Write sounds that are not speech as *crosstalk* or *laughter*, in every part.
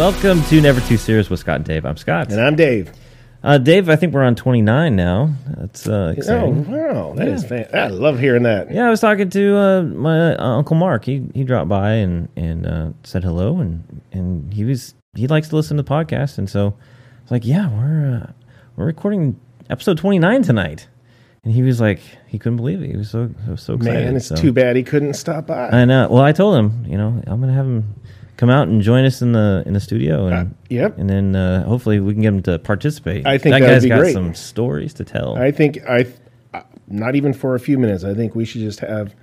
Welcome to Never Too Serious with Scott and Dave. I'm Scott. And I'm Dave. Uh, Dave, I think we're on 29 now. That's uh, Oh, exciting. wow. that is fan- I love hearing that. Yeah, I was talking to uh, my uh, uncle Mark. He he dropped by and and uh, said hello, and and he was he likes to listen to the podcast, and so I was like, yeah, we're uh, we're recording episode 29 tonight, and he was like, he couldn't believe it. He was so so, so excited. Man, it's so. too bad he couldn't stop by. I know. Well, I told him, you know, I'm gonna have him come out and join us in the in the studio, and Uh, yep. and then uh, hopefully we can get him to participate. I think that guy's got great. some stories to tell. I think I, not even for a few minutes. I think we should just have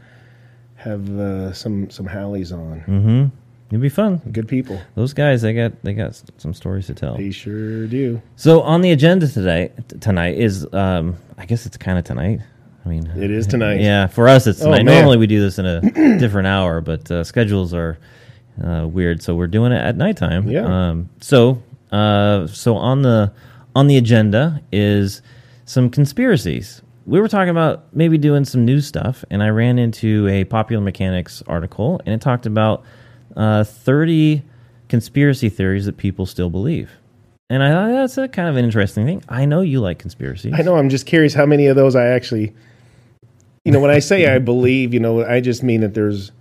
have uh, some some Hallies on. mm-hmm. It'd be fun. Good people. Those guys, they got they got some stories to tell. They sure do. So on the agenda today t- tonight is, um, I guess it's kind of tonight. I mean, It is tonight. Yeah, for us it's Oh, tonight. man. Normally we do this in a *clears throat* different hour, but uh, schedules are uh, weird, so we're doing it at nighttime. Yeah. Um, so, uh, so on the on the agenda is some conspiracies. We were talking about maybe doing some new stuff, and I ran into a Popular Mechanics article, and it talked about uh, thirty conspiracy theories that people still believe. And I thought that's a kind of an interesting thing. I know you like conspiracies. I know. I'm just curious how many of those I actually. You know, when I say I *laughs* believe, you know, I just mean that there's,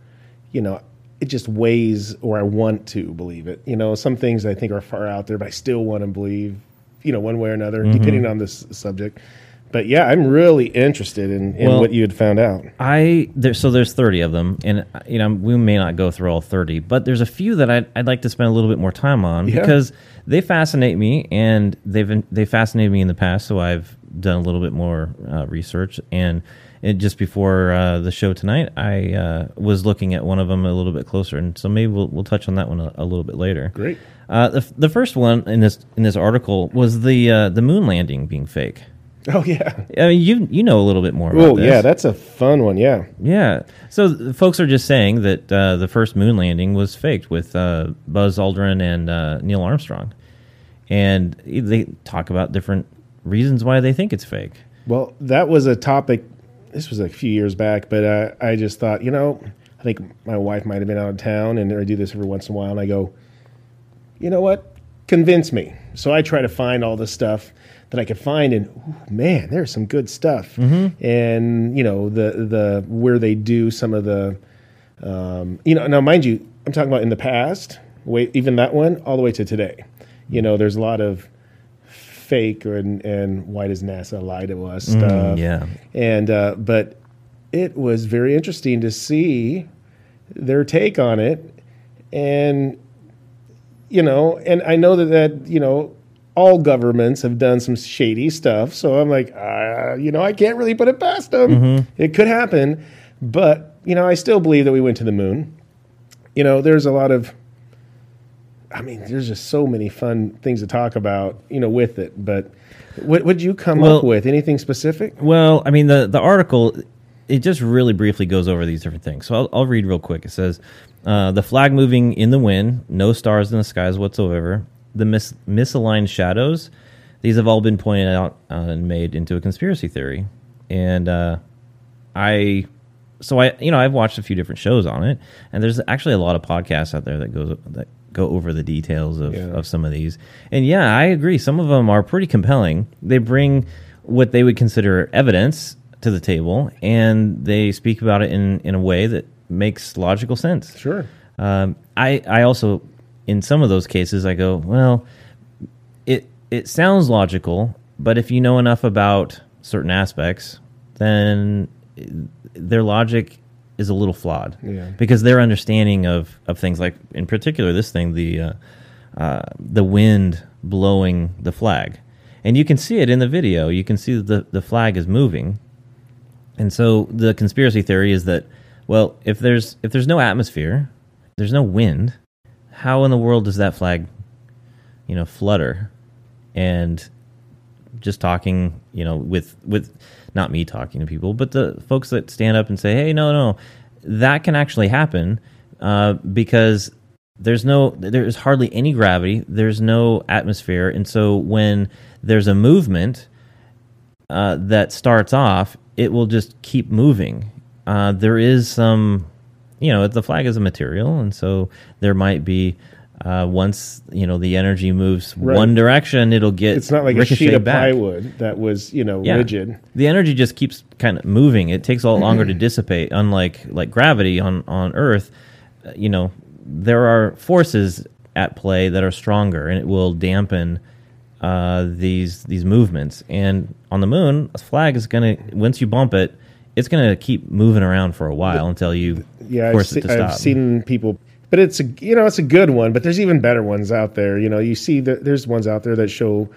you know, it just weighs or I want to believe it. You know, some things I think are far out there, but I still want to believe, you know, one way or another, Mm-hmm. depending on this subject. But yeah, I'm really interested in, in Well- what you had found out. I there so there's 30 of them, and you know we may not go through all 30, but there's a few that I'd, I'd like to spend a little bit more time on Yeah. because they fascinate me, and they've been, they fascinated me in the past. So I've done a little bit more uh, research, and it, just before uh, the show tonight, I uh, was looking at one of them a little bit closer, and so maybe we'll we'll touch on that one a, a little bit later. Great. Uh, the, f- the first one in this in this article was the uh, the moon landing being fake. Oh yeah. I mean, you you know a little bit more Oh yeah, that's a fun one. Yeah. Yeah. So folks are just saying that uh, the first moon landing was faked with uh, Buzz Aldrin and uh, Neil Armstrong, and they talk about different reasons why they think it's fake. Well, that was a topic. This was a few years back, but uh, I just thought, you know, I think my wife might have been out of town, and I do this every once in a while, and I go, you know what? Convince me. So I try to find all the stuff that I could find, and ooh, man, there's some good stuff. And you know, the the where they do some of the, um, you know, now mind you, I'm talking about in the past. Wait, even that one, all the way to today. You know, there's a lot of fake and and why does NASA lie to us stuff. yeah. And uh, but it was very interesting to see their take on it, and you know, and I know that that you know all governments have done some shady stuff. So I'm like, uh, you know, I can't really put it past them. It could happen, but you know, I still believe that we went to the moon. You know, there's a lot of I mean, there's just so many fun things to talk about, you know, with it. But what would you come Well- up with? Anything specific? Well, I mean the the article it just really briefly goes over these different things. So I'll, I'll read real quick. It says uh, the flag moving in the wind, no stars in the skies whatsoever. The mis- misaligned shadows. These have all been pointed out uh, and made into a conspiracy theory. And uh, I, so I, you know, I've watched a few different shows on it, and there's actually a lot of podcasts out there that goes that go over the details of, Yeah. of some of these. And yeah, I agree. Some of them are pretty compelling. They bring what they would consider evidence to the table, and they speak about it in in a way that makes logical sense. Sure. Um, I I also in some of those cases I go well, it it sounds logical, but if you know enough about certain aspects, then their logic is a little flawed. Yeah. Because their understanding of of things like in particular this thing the uh, uh, the wind blowing the flag, and you can see it in the video. You can see that the the flag is moving, and so the conspiracy theory is that well, if there's if there's no atmosphere, there's no wind, how in the world does that flag, you know, flutter? And just talking, you know, with with not me talking to people, but the folks that stand up and say, "Hey, no, no, that can actually happen uh, because there's no there's hardly any gravity, there's no atmosphere, and so when there's a movement uh, that starts off, it will just keep moving. Uh, there is some, you know, the flag is a material, and so there might be uh, once you know the energy moves Right. one direction, it'll get It's not like a sheet of back. plywood that was, you know, Yeah. rigid. The energy just keeps kind of moving. It takes a lot longer to *clears throat* dissipate. Unlike like gravity on on Earth, uh, you know, there are forces at play that are stronger, and it will dampen uh, these these movements. And on the moon, a flag is gonna once you bump it, it's gonna keep moving around for a while until you Yeah, force it to stop. I've seen people, but it's a you know it's a good one. But there's even better ones out there. You know, you see that there's ones out there that show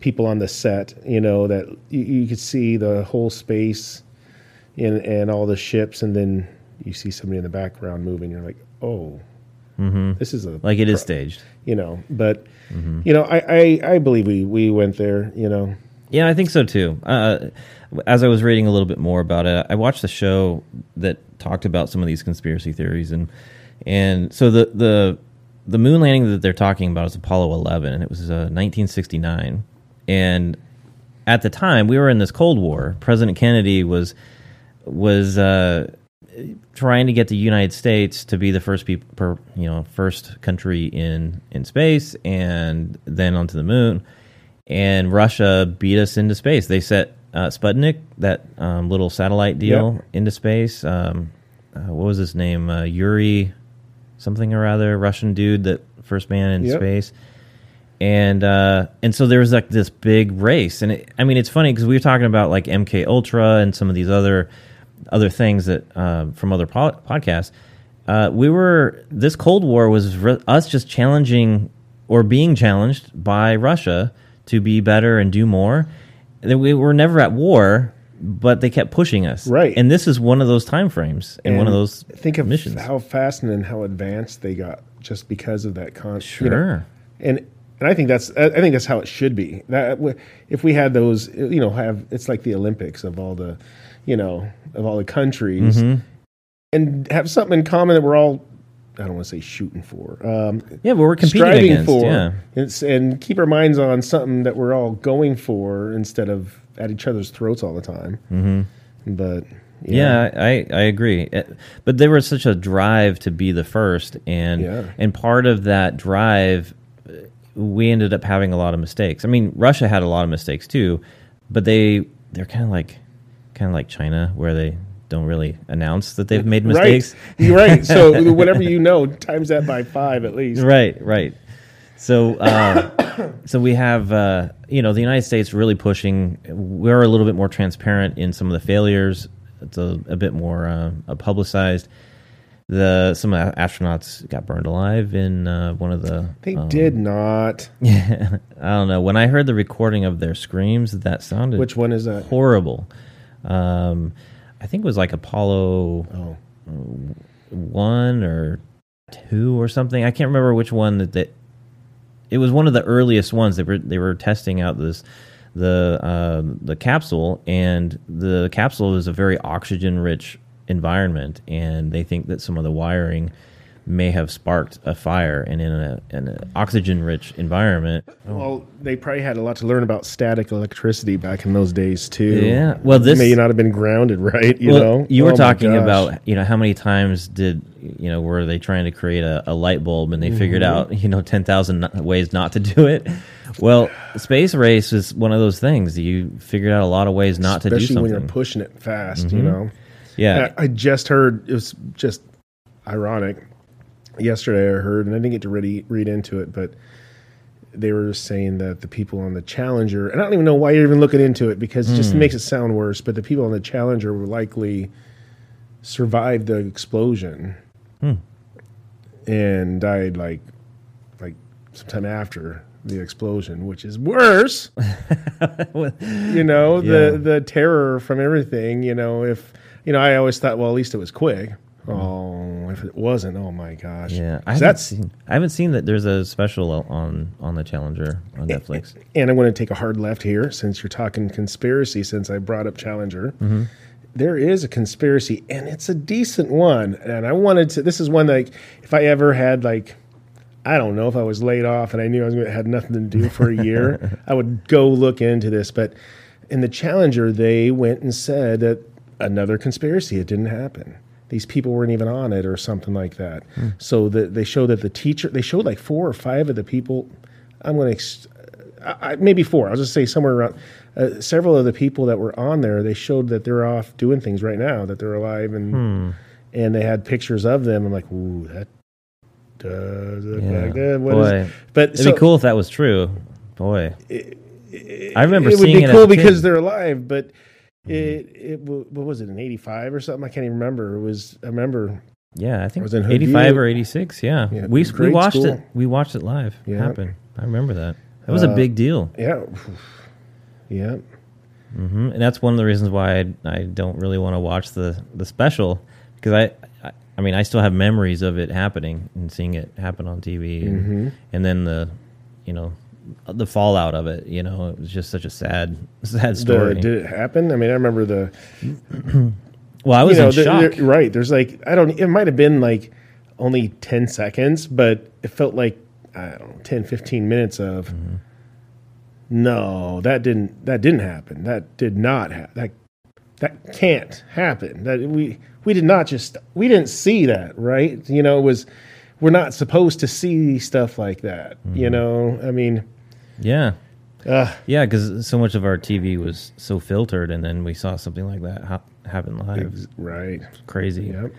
people on the set. You know that you, you could see the whole space and and all the ships, and then you see somebody in the background moving. You're like, oh, this is a Mm-hmm. like it is staged. you know. But Mm-hmm. you know, I, I I believe we we went there. You know, Yeah, I think so too. Uh, as I was reading a little bit more about it, I watched a show that talked about some of these conspiracy theories, and and so the the the moon landing that they're talking about is Apollo 11, and it was uh, 1969, and at the time we were in this Cold War. President Kennedy was was uh, trying to get the United States to be the first people, per, you know, first country in in space, and then onto the moon. And Russia beat us into space. They set uh, Sputnik, that um, little satellite deal, Yep. into space. Um, uh, what was his name? Uh, Yuri, something or other, Russian dude that first man in Yep. space. And uh, and so there was like this big race, and it, I mean it's funny because we were talking about like MK Ultra and some of these other other things that uh, from other po- podcasts. Uh, we were this Cold War was re- us just challenging or being challenged by Russia to be better and do more. We were never at war, but they kept pushing us. Right. and this is one of those time frames and, one of those think of missions. how fast and how advanced they got just because of that con. you know, sure. and and I think that's I I think that's how it should be. That if we had those, you know, have it's like the Olympics of all the, you know, of all the countries, Mm-hmm. and have something in common that we're all. I don't want to say shooting for. Um, Yeah, but we're competing striving against. for, Yeah. It's, and keep our minds on something that we're all going for instead of at each other's throats all the time. Mm-hmm. But Yeah, I, I agree. Uh, But there was such a drive to be the first, and Yeah. and part of that drive, uh, we ended up having a lot of mistakes. I mean, Russia had a lot of mistakes too, but they they're kind of like kind of like China, where they don't really announce that they've made mistakes. Right. Right. *laughs* So whatever you know, times that by five at least. Right, right. So, uh, *coughs* so we have uh, you know the United States really pushing. We're a little bit more transparent in some of the failures. It's a, a bit more uh, uh, publicized. The some of the astronauts got burned alive in uh, one of the. They um, did not. *laughs* Yeah, I don't know. When I heard the recording of their screams, that sounded Which one is that? horrible. Um, I think it was like Apollo Oh, one or two or something. I can't remember which one that, that it was one of the earliest ones. They were they were testing out this the uh, the capsule, and the capsule is a very oxygen rich environment, and they think that some of the wiring may have sparked a fire, and in a in an oxygen rich environment. well, they probably had a lot to learn about static electricity back in those days too. Yeah. Well, this- may not have been grounded *laughs* right. You well, know, you were Oh talking about you know how many times did you know were they trying to create a, a light bulb and they figured Mm-hmm. out you know ten thousand ways not to do it. Well, space race is one of those things. You figured out a lot of ways not to do especially when you're pushing it fast. Mhm. You know. yeah, I, I just heard it was just ironic. Yesterday, I heard, and I didn't get to really read into it, but they were saying that the people on the Challenger, and I don't even know why you're even looking into it because it just Hmm. makes it sound worse. But the people on the Challenger were likely survived the explosion Hmm. and died like like sometime after the explosion, which is worse. *laughs* you know Yeah. the the terror from everything. You know if you know I always thought, well, at least it was quick. Oh, if it wasn't, oh my gosh. yeah. I haven't seen. I haven't seen that. There's a special on on the Challenger on Netflix. and I'm going to take a hard left here since you're talking conspiracy. Since I brought up Challenger, mm-hmm. There is a conspiracy, and it's a decent one. And I wanted to. This is one like if I ever had like. I don't know if I was laid off and I knew I was going to had nothing to do for a year, *laughs* I would go look into this. But in the Challenger, they went and said that another conspiracy it didn't happen, these people weren't even on it or something like that. So that they showed that the teacher they showed like four or five of the people. I'm going to I, I- maybe four. I'll just say somewhere around. Uh, several of the people that were on there, they showed that they're off doing things right now, that they're alive, and Hmm. and they had pictures of them. I'm like, ooh, that does look Yeah. like that. What is- Boy, but it'd so- be cool if that was true. Boy, I remember it would be it cool because kid. they're alive, but it it what was it in '85 or something? I can't even remember. It was I remember. yeah, I think it was in eighty-five or eighty-six. Yeah, Yeah, we we watched school. it. We watched it live. Yeah. happen. I remember that. That was a Uh, big deal. Yeah, yeah. mm-hmm. And that's one of the reasons why I, I don't really want to watch the, the special because I, I I mean I still have memories of it happening and seeing it happen on TV and, Mm-hmm. and then the you know the fallout of it you know it was just such a sad *laughs* sad The, story. did it happen? I mean, I remember the. *clears throat* well, I was you know, in the- shock. the- right. There's like I don't. It might have been like only 10 seconds, but it felt like I don't know 10, 15 minutes of. Mm-hmm. No, that didn't. That didn't happen. That did not happen. That that can't happen. That we we did not just we didn't see that, right? You know, it was we're not supposed to see stuff like that. Mm-hmm. You know, I mean, yeah. uh, Yeah, because so much of our TV was so filtered, and then we saw something like that hap- happen live. ex- right. Crazy. Yep.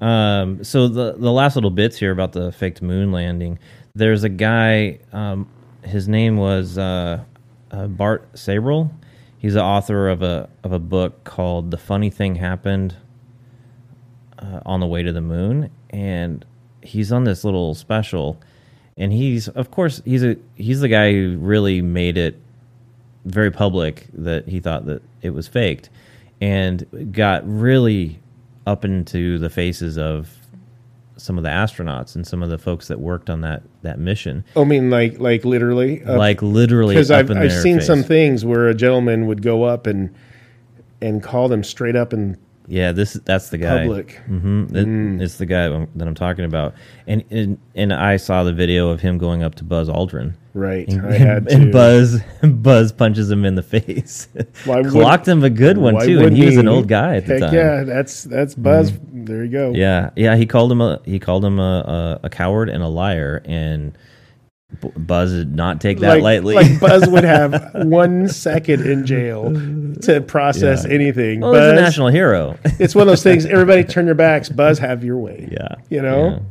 Um, so the the last little bits here about the faked moon landing. There's a guy. Um, his name was uh, uh, Bart Sibrel. He's the author of a of a book called "The Funny Thing Happened uh, on the Way to the Moon," and he's on this little special. And he's, of course, he's a he's the guy who really made it very public that he thought that it was faked and got really up into the faces of some of the astronauts and some of the folks that worked on that that mission I mean, like like literally, uh, like literally because I've I've seen face. some things where a gentleman would go up and and call them straight up in yeah this that's the guy public. hmm Mm. it's the guy that i'm talking about and, and and i saw the video of him going up to buzz aldrin Right, and, I had *laughs* to. and buzz *laughs* buzz punches him in the face *laughs* Why clocked him a good one too and wouldn't he was an old guy at the time Mm-hmm. Yeah, that's that's Buzz. There you go. Yeah, yeah. He called him a he called him a a, a coward and a liar, and Buzz did not take that like, lightly. like Buzz would *laughs* have one second in jail to process Yeah. anything. well, Buzz, he's a national hero. *laughs* it's one of those things. *laughs* Everybody turn your backs. Buzz, have your way. yeah, You know?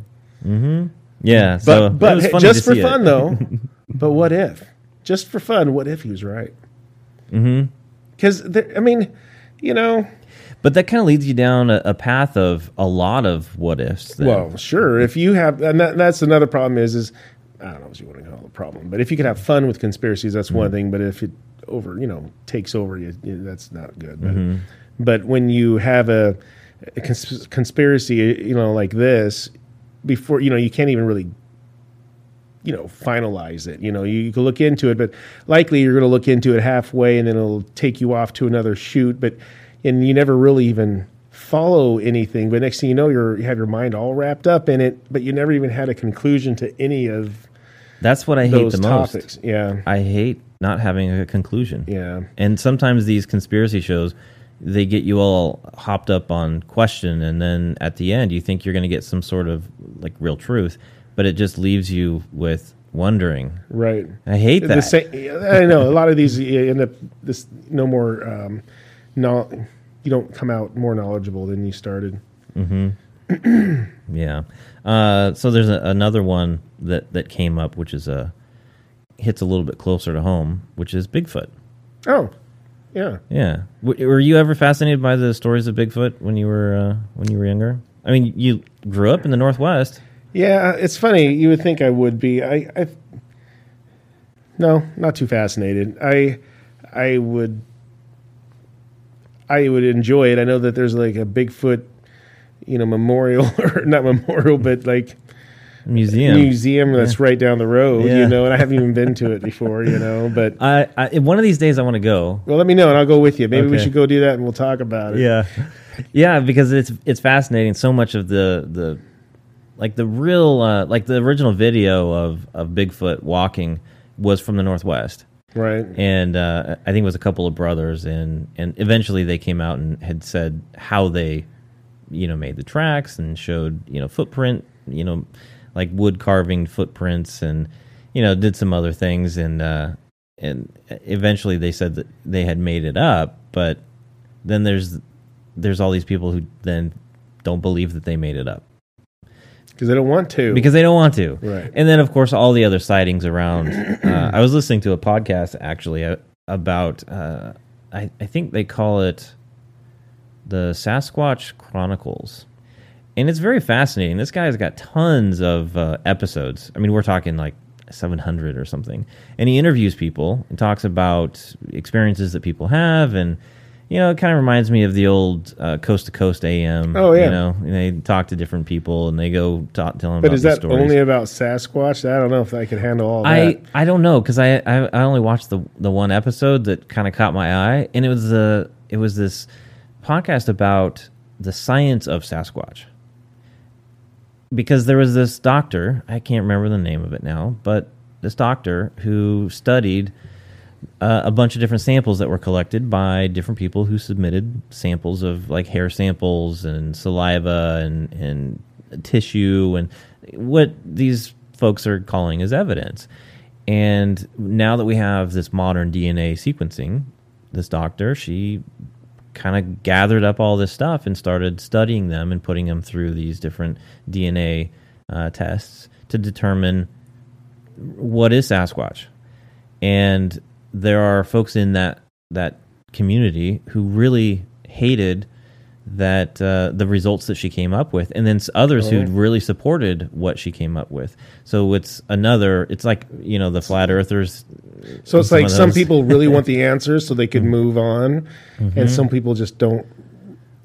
Yeah. Mm-hmm. Yeah. But so but it was funny just for see it. fun though. but what if? Just for fun, what if he was right? Mm-hmm. Because I mean, you know, But that kind of leads you down a, a path of a lot of what ifs. then. well, sure. If you have, and that, that's another problem is, is I don't know what you want to call it a problem, but if you can have fun with conspiracies, that's Mm-hmm. one thing. But if it over, you know, takes over you, you that's not good. But, Mm-hmm. but when you have a, a cons- conspiracy, you know, like this, before you know, you can't even really you know finalize it you know you, you can look into it but likely you're going to look into it halfway and then it'll take you off to another shoot but and you never really even follow anything but next thing you know you're you have your mind all wrapped up in it but you never even had a conclusion to any of that's what I hate the most. topics yeah I hate not having a conclusion. yeah And sometimes these conspiracy shows, they get you all hopped up on question, and then at the end, you think you're going to get some sort of like real truth, but it just leaves you with wondering. right I hate that. the same, I know a lot of these you end up this no more um, no you don't come out more knowledgeable than you started Hmm. *clears throat* Yeah. Uh, so there's a, another one that that came up, which is a hits a little bit closer to home, which is Bigfoot. oh yeah Yeah. W- were you ever fascinated by the stories of Bigfoot when you were uh, when you were younger? I mean, you grew up in the Northwest. Yeah, it's funny. You would think I would be. I, I no, not too fascinated. I, I would, I would enjoy it. I know that there's like a Bigfoot, you know, memorial *laughs* or not memorial, but like Museum. museum that's right down the road. Yeah. You know, and I haven't even been to it *laughs* before. You know, but I, I one of these days I want to go. well, let me know and I'll go with you. Maybe we should go do that and we'll talk about it. Yeah, yeah, because it's it's fascinating. So much of the the like the real uh, like the original video of of Bigfoot walking was from the Northwest. Right. and uh, I think it was a couple of brothers, and and eventually they came out and had said how they you know made the tracks and showed you know footprint you know like wood carving footprints and you know did some other things and uh and eventually they said that they had made it up but then there's there's all these people who then don't believe that they made it up because they don't want to. because they don't want to. Right. And then, of course, all the other sightings around. Uh, I was listening to a podcast actually uh, about. Uh, I, I think they call it the Sasquatch Chronicles, and it's very fascinating. This guy's got tons of uh, episodes. I mean, we're talking like 700 or something, and he interviews people and talks about experiences that people have and. You know, it kind of reminds me of the old uh, Coast to Coast AM. Oh, yeah. You know, and they talk to different people and they go talk, tell them but is that stories. only about Sasquatch? I don't know if I could handle all I, that. I don't know because I, I I only watched the the one episode that kind of caught my eye and it was the it was this podcast about the science of Sasquatch because there was this doctor I can't remember the name of it now but this doctor who studied uh, a bunch of different samples that were collected by different people who submitted samples of like hair samples and saliva and and tissue and what these folks are calling as evidence. And now that we have this modern DNA sequencing, this doctor, she kind of gathered up all this stuff and started studying them and putting them through these different DNA uh, tests to determine what is Sasquatch. And there are folks in that that community who really hated that uh, the results that she came up with, and then others who Oh. really supported what she came up with. So it's another. It's like you know the flat earthers. So it's some like some people *laughs* really want the answers so they could move on, Mm-hmm. and some people just don't.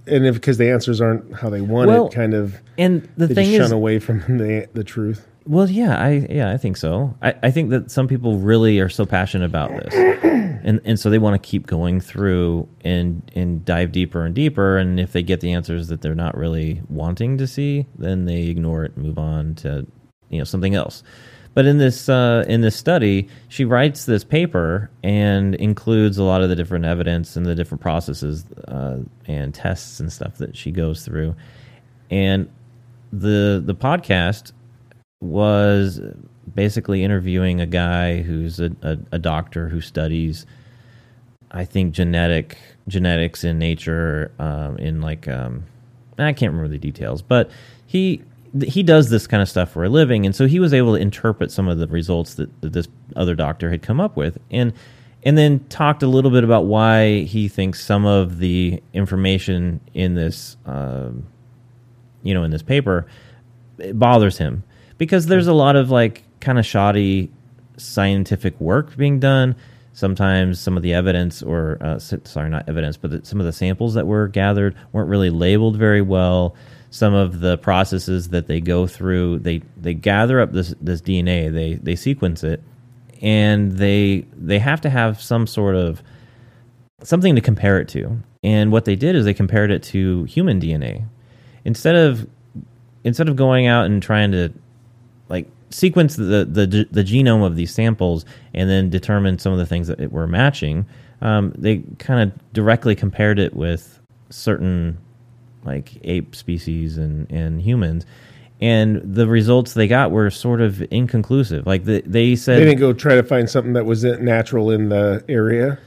And if because the answers aren't how they want Well, it, kind of And the they thing is, shun away from *laughs* the the truth. Well, yeah, I yeah, I think so. I, I think that some people really are so passionate about this, *coughs* and and so they want to keep going through and and dive deeper and deeper. And if they get the answers that they're not really wanting to see, then they ignore it and move on to you know something else. But in this uh, in this study, she writes this paper and includes a lot of the different evidence and the different processes uh, and tests and stuff that she goes through. And the the podcast was basically interviewing a guy who's a, a, a doctor who studies I think genetic genetics in nature um, in like um, I can't remember the details, but he he does this kind of stuff for a living, and so he was able to interpret some of the results that, that this other doctor had come up with, and and then talked a little bit about why he thinks some of the information in this um, you know in this paper bothers him because there's a lot of like kind of shoddy scientific work being done. Sometimes some of the evidence or uh, sorry not evidence but the, some of the samples that were gathered weren't really labeled very well. Some of the processes that they go through they they gather up this this dna they they sequence it and they they have to have some sort of something to compare it to. And what they did is they compared it to human dna instead of instead of going out and trying to like sequence the the the genome of these samples and then determine some of the things that it were matching, um, they kind of directly compared it with certain like ape species and and humans. And the results they got were sort of inconclusive. Like the, they said, They didn't go try to find something that was natural in the area.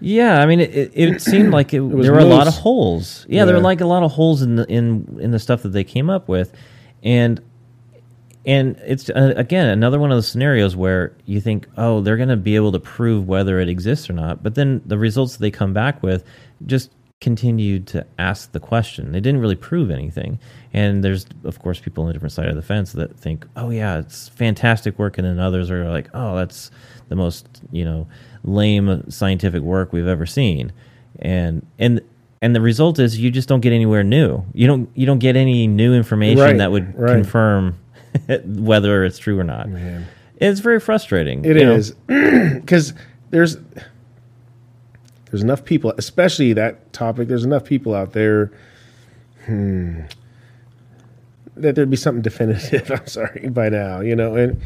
Yeah, I mean, it, it, it *clears throat* seemed like it, was there were a lot of holes. Yeah, there were like a lot of holes in the in in the stuff that they came up with, and and it's uh, again another one of those scenarios where you think, oh, they're going to be able to prove whether it exists or not, but then the results they come back with just continued to ask the question. They didn't really prove anything, and there's of course people on a different side of the fence that think, oh yeah, it's fantastic work, and then others are like, oh, that's the most you know lame scientific work we've ever seen, and and and the result is you just don't get anywhere new. You don't you don't get any new information Right, that would right. confirm *laughs* whether it's true or not. Man. It's very frustrating. It is *clears throat* because there's there's enough people, especially that topic. There's enough people out there. Hmm, that there'd be something *laughs* definitive. I'm sorry by now, you know, and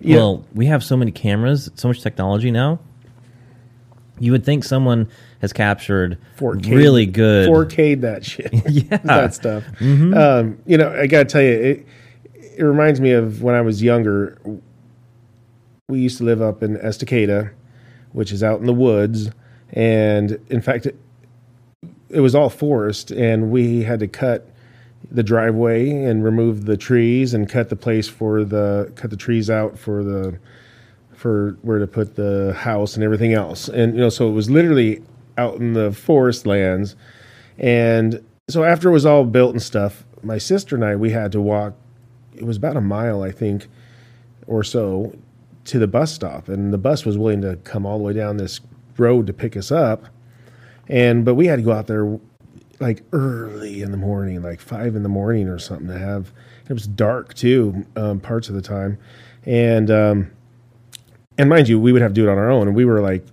yeah, Well, we have so many cameras, so much technology now. You would think someone has captured 4K really good. 4K that shit. *laughs* Yeah. that stuff. Um, you know, I gotta tell you, it, it reminds me of when I was younger. We used to live up in Estacada, which is out in the woods, and in fact, it, it was all forest, and we had to cut the driveway and remove the trees and cut the place for the cut the trees out for the for where to put the house and everything else. And you know, so it was literally out in the forest lands. And so after it was all built and stuff, my sister and I we had to walk it was about a mile, I think, or so to the bus stop. And the bus was willing to come all the way down this road to pick us up. And but we had to go out there like early in the morning, like five in the morning or something to have it was dark too, um, parts of the time. And um and mind you, we would have to do it on our own, and we were like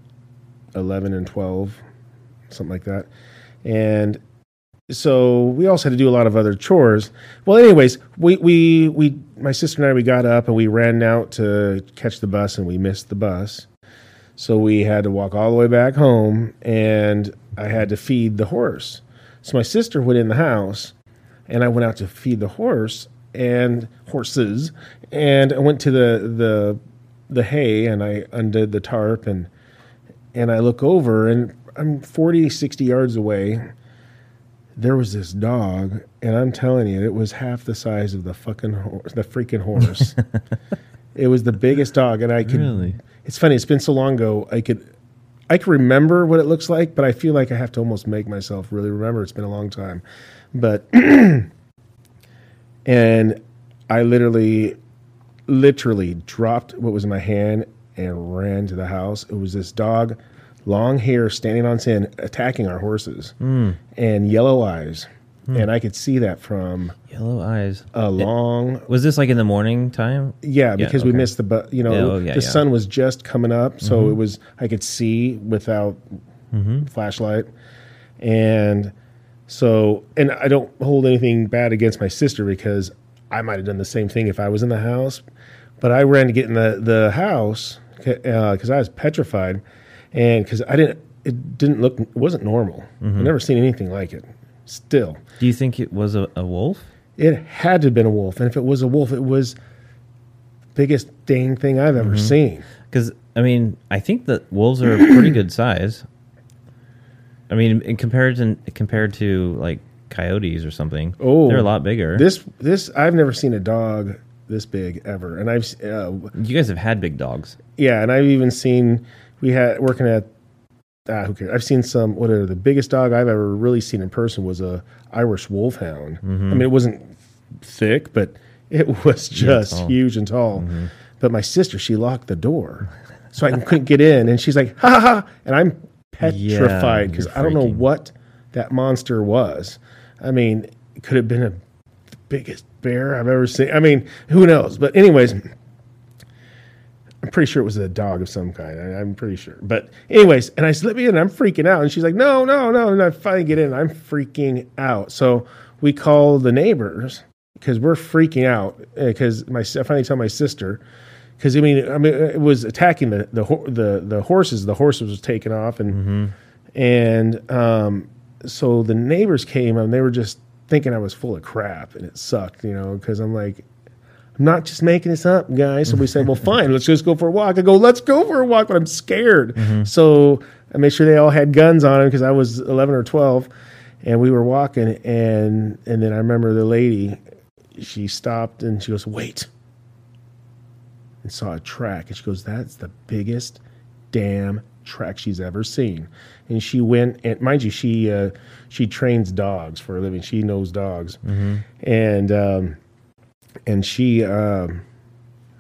eleven and twelve, something like that, and so we also had to do a lot of other chores. Well, anyways, we we we my sister and I we got up and we ran out to catch the bus, and we missed the bus, so we had to walk all the way back home, and I had to feed the horse. So my sister went in the house, and I went out to feed the horse and horses, and I went to the the the hay and I undid the tarp and and I look over and I'm 40 60 yards away there was this dog and I'm telling you it was half the size of the fucking horse, the freaking horse *laughs* it was the biggest dog and I could Really? it's funny it's been so long ago I could I can remember what it looks like but I feel like I have to almost make myself really remember it's been a long time but *clears throat* and I literally literally dropped what was in my hand and ran to the house. It was this dog, long hair, standing on sin, attacking our horses, Hmm. and yellow eyes. And I could see that from Yellow eyes. a long, Was this like in the morning time? yeah, because we okay. missed the, you know, Yeah, oh, yeah, the yeah. sun was just coming up, so it was I could see without Mm-hmm. flashlight, and so and I don't hold anything bad against my sister because I might have done the same thing if I was in the house, but I ran to get in the the house because I was petrified, and because I didn't it didn't look it wasn't normal. Mm-hmm. I've never seen anything like it. Still, Do you think it was a, a wolf? it had to have been a wolf, and if it was a wolf, it was biggest dang thing I've Mm-hmm. ever seen. Because I mean, I think that wolves are a pretty good size. I mean, in comparison compared to like coyotes or something, Oh, they're a lot bigger. This this I've never seen a dog this big ever, and I've uh, you guys have had big dogs. yeah, and I've even seen we had working at ah, who cares? I've seen some. What are the biggest dog I've ever really seen in person was a Irish Wolfhound. I mean, it wasn't thick, but it *laughs* was just tall. huge and tall. But my sister, she locked the door, so I couldn't get in, and she's like, "Ha ha ha!" And I'm petrified because you're I don't know what that monster was. I mean, it could have been a the biggest bear I've ever seen. I mean, who knows? But anyways, I'm pretty sure it was a dog of some kind. I, I'm pretty sure. But anyways, and I slip in, and I'm freaking out, and she's like, "No, no, no!" And I finally get in, I'm freaking out. So we call the neighbors because we're freaking out because my I finally tell my sister because I mean I mean it was attacking the the the the horses. The horses was taken off, and and um, so the neighbors came and they were just thinking I was full of crap, and it sucked, you know, because I'm like. I'm not just making this up, guys. So we said, well, fine, let's just go for a walk. I go, let's go for a walk, but I'm scared. So I made sure they all had guns on them because I was 11 or 12, and we were walking, and and then I remember the lady, she stopped and she goes, wait, and saw a track, and she goes, that's the biggest damn track she's ever seen. And she went, and mind you, she uh, she trains dogs for a living. She knows dogs, and. Um, and she um,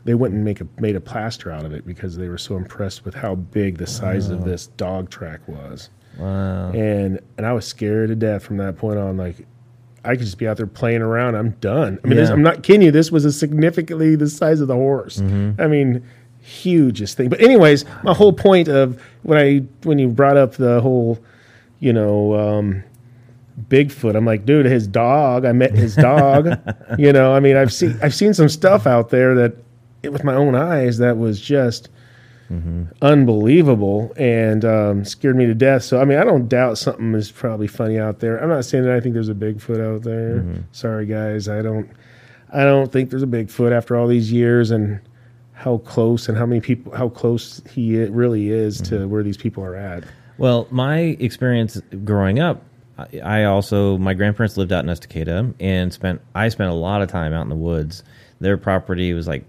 they went and make a made a plaster out of it because they were so impressed with how big the size of this dog track was. Wow. and and I was scared to death from that point on like I could just be out there playing around I'm done. I mean this, Yeah. I'm not kidding you this was a significantly the size of the horse. I mean hugest thing. But anyways my whole point of when I when you brought up the whole you know um Bigfoot. I'm like, dude, his dog. I met his dog. *laughs* you know, I mean, I've seen I've seen some stuff out there that, it, with my own eyes, that was just mm-hmm. unbelievable and um, scared me to death. So I mean, I don't doubt something is probably funny out there. I'm not saying that I think there's a Bigfoot out there. Mm-hmm. Sorry, guys, I don't. I don't think there's a Bigfoot after all these years and how close and how many people, how close he really is to mm-hmm. where these people are at. Well, my experience growing up, I- also my grandparents lived out in Estacada and spent I spent a lot of time out in the woods. Their property was like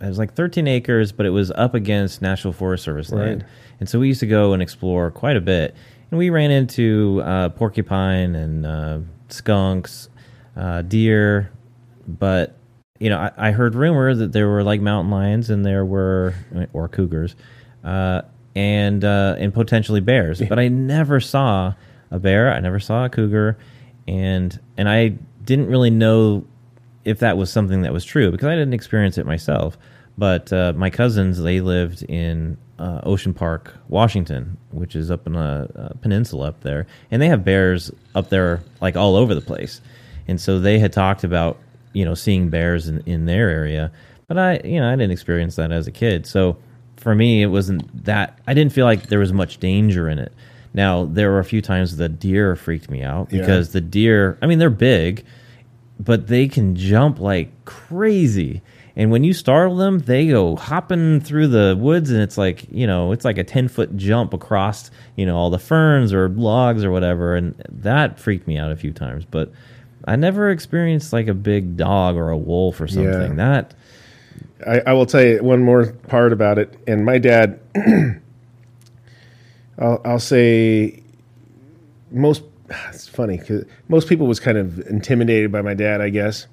it was like 13 acres, but it was up against National Forest Service land, and so we used to go and explore quite a bit. And we ran into uh, porcupine and uh, skunks, uh, deer, but you know, I, I heard rumor that there were like mountain lions and there were or cougars, uh, and uh, and potentially bears. But I never saw a bear. I never saw a cougar, and and I didn't really know if that was something that was true because I didn't experience it myself. But uh, my cousins, they lived in uh, Ocean Park, Washington, which is up in a, a peninsula up there, and they have bears up there like all over the place. And so they had talked about you know seeing bears in, in their area, but I you know I didn't experience that as a kid. So for me, it wasn't that I didn't feel like there was much danger in it. Now there were a few times the deer freaked me out Yeah. because the deer, I mean, they're big, but they can jump like crazy. And when you startle them, they go hopping through the woods, and it's like you know, it's like a ten foot jump across you know all the ferns or logs or whatever, and that freaked me out a few times. But I never experienced like a big dog or a wolf or something. That I, I will tell you one more part about it. And my dad, *clears throat* I'll, I'll say, most. *sighs* It's funny because most people was kind of intimidated by my dad, I guess,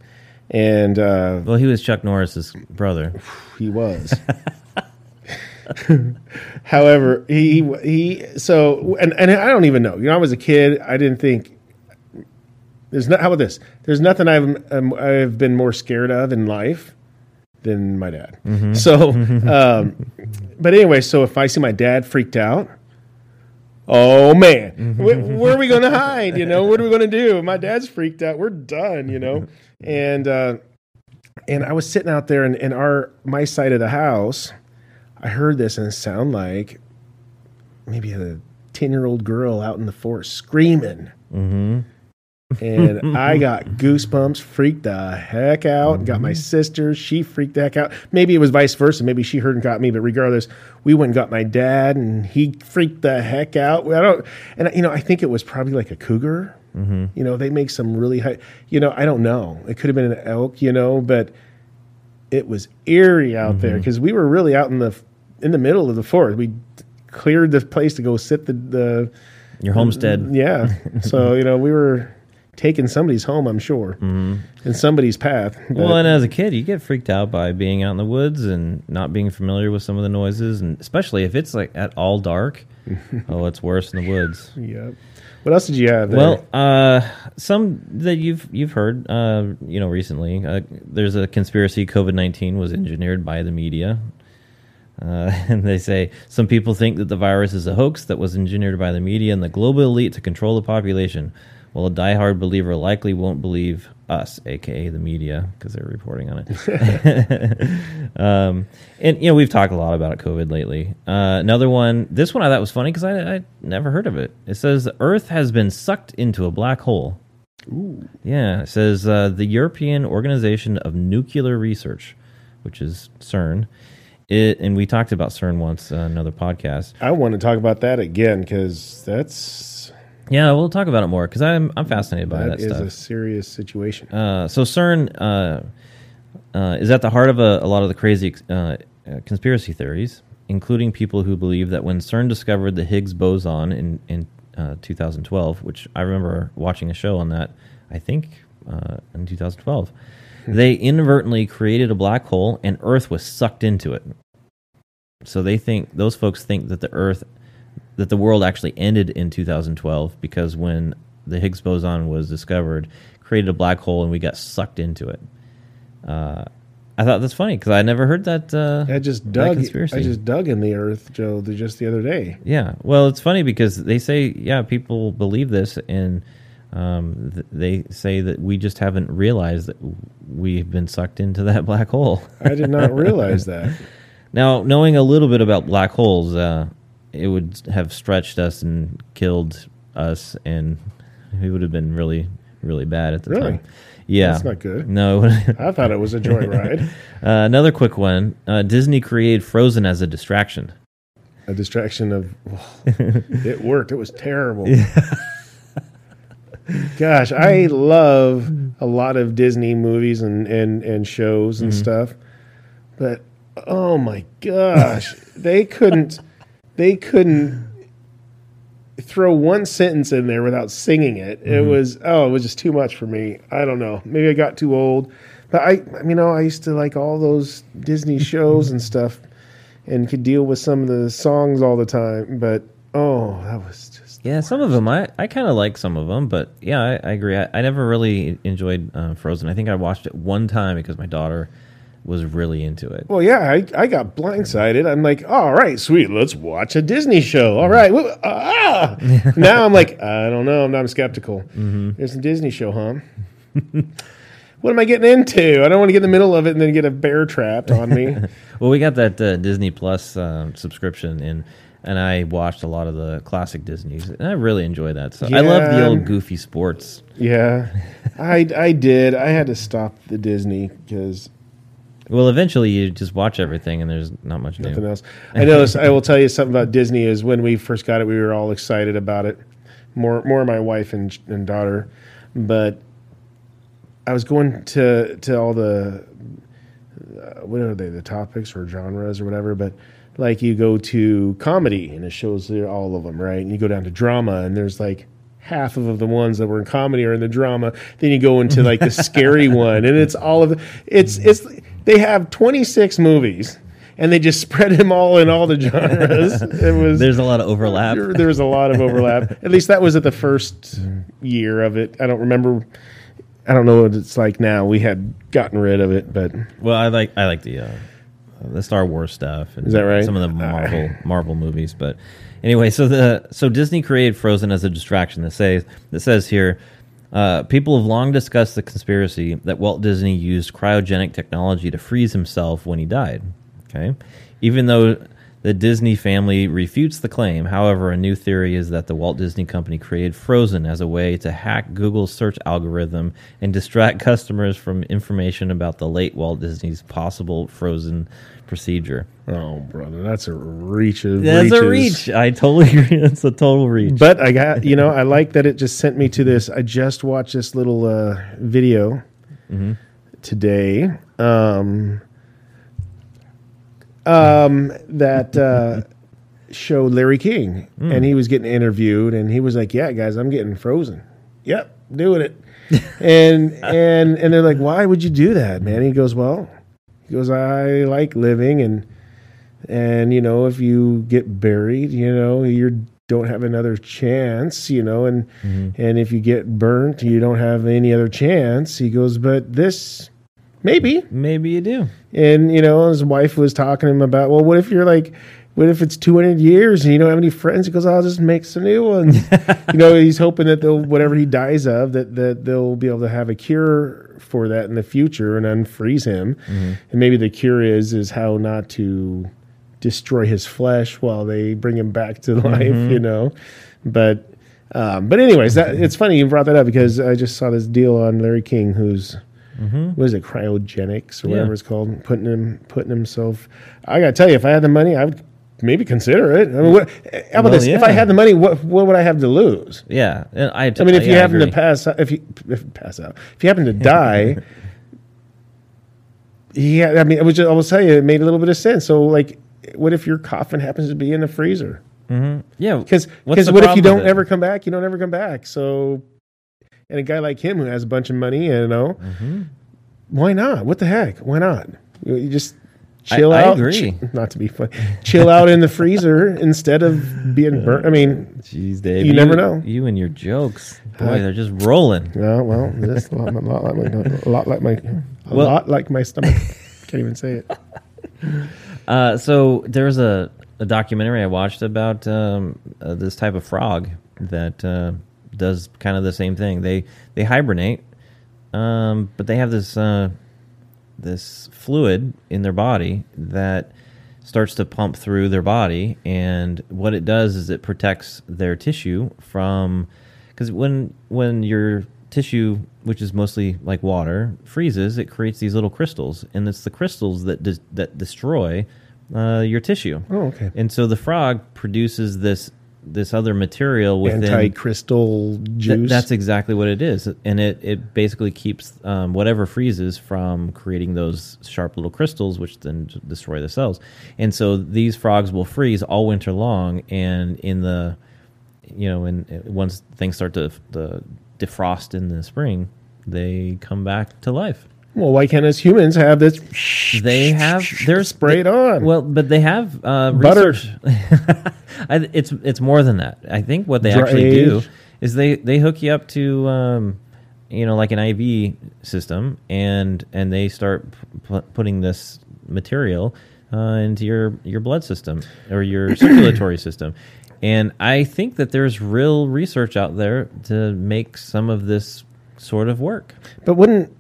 and uh, well, he was Chuck Norris's brother. *sighs* he was. However, he he so and and I don't even know. You know, I was a kid. I didn't think there's not. How about this? There's nothing I've um, I've been more scared of in life than my dad. So, *laughs* um, but anyway, so if I see my dad freaked out. Oh man, where, where are we going to hide? You know, what are we going to do? My dad's freaked out. We're done. You know, *laughs* and uh, and I was sitting out there in, in our my side of the house. I heard this and it sounded like maybe a ten year old girl out in the forest screaming, hmm and *laughs* I got goosebumps, freaked the heck out. Got my sister, she freaked the heck out. Maybe it was vice versa. Maybe she heard and got me, but regardless, we went and got my dad, and he freaked the heck out. I don't, and you know, I think it was probably like a cougar. hmm You know, they make some really high. You know, I don't know. It could have been an elk. You know, but it was eerie out there because we were really out in the in the middle of the forest. We cleared the place to go sit the the Your homestead. yeah. *laughs* So you know, we were taking somebody's home. I'm sure in somebody's path. Mm-hmm. Well, and as a kid, you get freaked out by being out in the woods and not being familiar with some of the noises, and especially if it's like at all dark. *laughs* oh, it's worse in the woods. yeah. What else did you have? There? Well, uh, some that you've you've heard, uh, you know, recently. Uh, there's a conspiracy: COVID nineteen was engineered by the media, uh, *laughs* and they say some people think that the virus is a hoax that was engineered by the media and the global elite to control the population. Well, a diehard believer likely won't believe us, aka the media, because they're reporting on it. *laughs* um, and you know, we've talked a lot about COVID lately. Uh, another one, this one I thought was funny because I, I never heard of it. It says the Earth has been sucked into a black hole. Ooh. Yeah, it says uh, the European Organization of Nuclear Research, which is CERN. It, and we talked about CERN once, uh, another podcast. I want to talk about that again because that's Yeah, we'll talk about it more because I'm I'm fascinated by that that, is stuff. a serious situation. Uh, so CERN uh, uh, is at the heart of a, a lot of the crazy uh, uh, conspiracy theories, including people who believe that when CERN discovered the Higgs boson in in uh, 2012, which I remember watching a show on that, I think uh, in 2012, they inadvertently created a black hole and Earth was sucked into it. So they think those folks think that the Earth that the world actually ended in 2012 because when the Higgs boson was discovered, created a black hole and we got sucked into it. Uh, I thought that's funny because I never heard that. Uh, I just dug. conspiracy. I just dug in the earth, Joe, the, just the other day. yeah, well, it's funny because they say yeah, people believe this, and um, th- they say that we just haven't realized that we've been sucked into *laughs* that black hole. I did not *laughs* realize that. Now, knowing a little bit about black holes, uh, it would have stretched us and killed us, and we would have been really, really bad at the Really? time. Yeah, That's not good. No. *laughs* I thought it was a joyride, *laughs* uh, another quick one: uh, Disney created Frozen as a distraction. a distraction of. *laughs* it worked. It was terrible. Gosh, I love a lot of Disney movies and and and shows and stuff, but oh my gosh, they couldn't they couldn't throw one sentence in there without singing it. It was oh, it was just too much for me. I don't know. Maybe I got too old, but I you know I used to like all those Disney *laughs* shows and stuff, and could deal with some of the songs all the time. But oh, that was just Yeah, some of them I, I kind of like some of them, but yeah, I, I agree. I, I never really enjoyed uh, Frozen. I think I watched it one time because my daughter was really into it. Well, yeah, I, I got blindsided. I'm like, all right, sweet, let's watch a Disney show. All right, ah. *laughs* now I'm like, I don't know. I'm, I'm skeptical. There's a Disney show, huh? *laughs* what am I getting into? I don't want to get in the middle of it and then get a bear trapped on me. *laughs* Well, we got that uh, Disney Plus um, subscription, and and I watched a lot of the classic Disney's, and I really enjoy that. So I love the old goofy sports. yeah, I I did. I had to stop the Disney because Well, eventually you just watch everything, and there's not much nothing new. else. I know. I will tell you something about Disney. Is when we first got it, we were all excited about it. More, more my wife and, and daughter, but I was going to to all the uh, what are they the topics or genres or whatever. But like you go to comedy and it shows all of them, right? And you go down to drama and there's like half of the ones that were in comedy are in the drama. Then you go into like the scary *laughs* one, and it's all of it's it's they have 26 movies. And they just *laughs* spread them all in all the genres. It was There's a lot of overlap. there, was a lot of overlap. *laughs* At least that was at the first year of it. I don't remember. I don't know what it's like now. We had gotten rid of it, but Well, I like I like the uh, the Star Wars stuff. And Is that right? Some of the Marvel Marvel movies, but anyway, so the so Disney created Frozen as a distraction. That says that says here. Uh, people have long discussed the conspiracy that Walt Disney used cryogenic technology to freeze himself when he died. Okay, even though the Disney family refutes the claim, however, a new theory is that the Walt Disney Company created Frozen as a way to hack Google's search algorithm and distract *laughs* customers from information about the late Walt Disney's possible Frozen procedure. oh, brother, that's a reach of That's a reach. I totally agree. *laughs* That's a total reach. But I got you know I like that it just sent me to this. I just watched this little uh, video today. Um, um, that uh, showed Larry King, and he was getting interviewed, and he was like, "Yeah, guys, I'm getting frozen. Yep, doing it." *laughs* and and and they're like, "Why would you do that, man?" He goes, "Well, goes, I like living, and and you know, if you get buried, you know, you don't have another chance, you know, and mm-hmm. and if you get burnt, you don't have any other chance." He goes, "But this." Maybe, Maybe you do. and you know, his wife was talking to him about, well, what if you're like, what if it's 200 years and you don't have any friends? He goes, I'll just make some new ones. you know, he's hoping that they'll whatever he dies of, that that they'll be able to have a cure for that in the future and unfreeze him. Mm-hmm. And maybe the cure is is how not to destroy his flesh while they bring him back to life. Mm-hmm. You know, but. Um, but anyways, that it's funny you brought that up because I just saw this deal on Larry King, who's mm-hmm. what is it, cryogenics or Yeah. whatever it's called, putting him putting himself. I gotta tell you, if I had the money, I would maybe consider it. I mean, what, how about Well, this? If I had the money, what what would I have to lose? Yeah. And I, I mean, if you yeah, happen to pass, out- if you if pass out, if you happen to die, *laughs* yeah. I mean, I was just, I will tell you, it made a little bit of sense. So, like, what if your coffin happens to be in the freezer? yeah. Because because what if you don't ever come back? You don't ever come back. So, and a guy like him who has a bunch of money, you know, Mm-hmm. why not? What the heck? Why not? You just chill I out. agree. ch- not to be funny, chill out in the freezer instead of being burnt. I mean, Jeez, Dave. You never know. You and your jokes. Boy, Uh, they're just rolling. yeah, well, this a lot, a lot like my, a lot like my, a Well- lot like my stomach. Can't even say it. *laughs* Uh, so there was a, a documentary I watched about um, uh, this type of frog that uh, does kind of the same thing. They they hibernate, um, but they have this uh, this fluid in their body that starts to pump through their body, and what it does is it protects their tissue from because when when your tissue, which is mostly like water, freezes, it creates these little crystals, and it's the crystals that des- that destroy uh, your tissue. Oh, okay. And so the frog produces this this other material within Anti-crystal Th- juice. that's exactly what it is, and it it basically keeps um, whatever freezes from creating those sharp little crystals, which then destroy the cells. And so these frogs will freeze all winter long, and in the you know, and once things start to, to defrost in the spring, they come back to life. Well, why can't us humans have this? They have there's Spray it on. Well, but they have uh, Butter. *laughs* it's it's more than that. I think what they Dry actually do is they they hook you up to um, you know like an IV system and and they start p- putting this material uh, into your your blood system or your *coughs* circulatory system. And I think that there's real research out there to make some of this sort of work. But wouldn't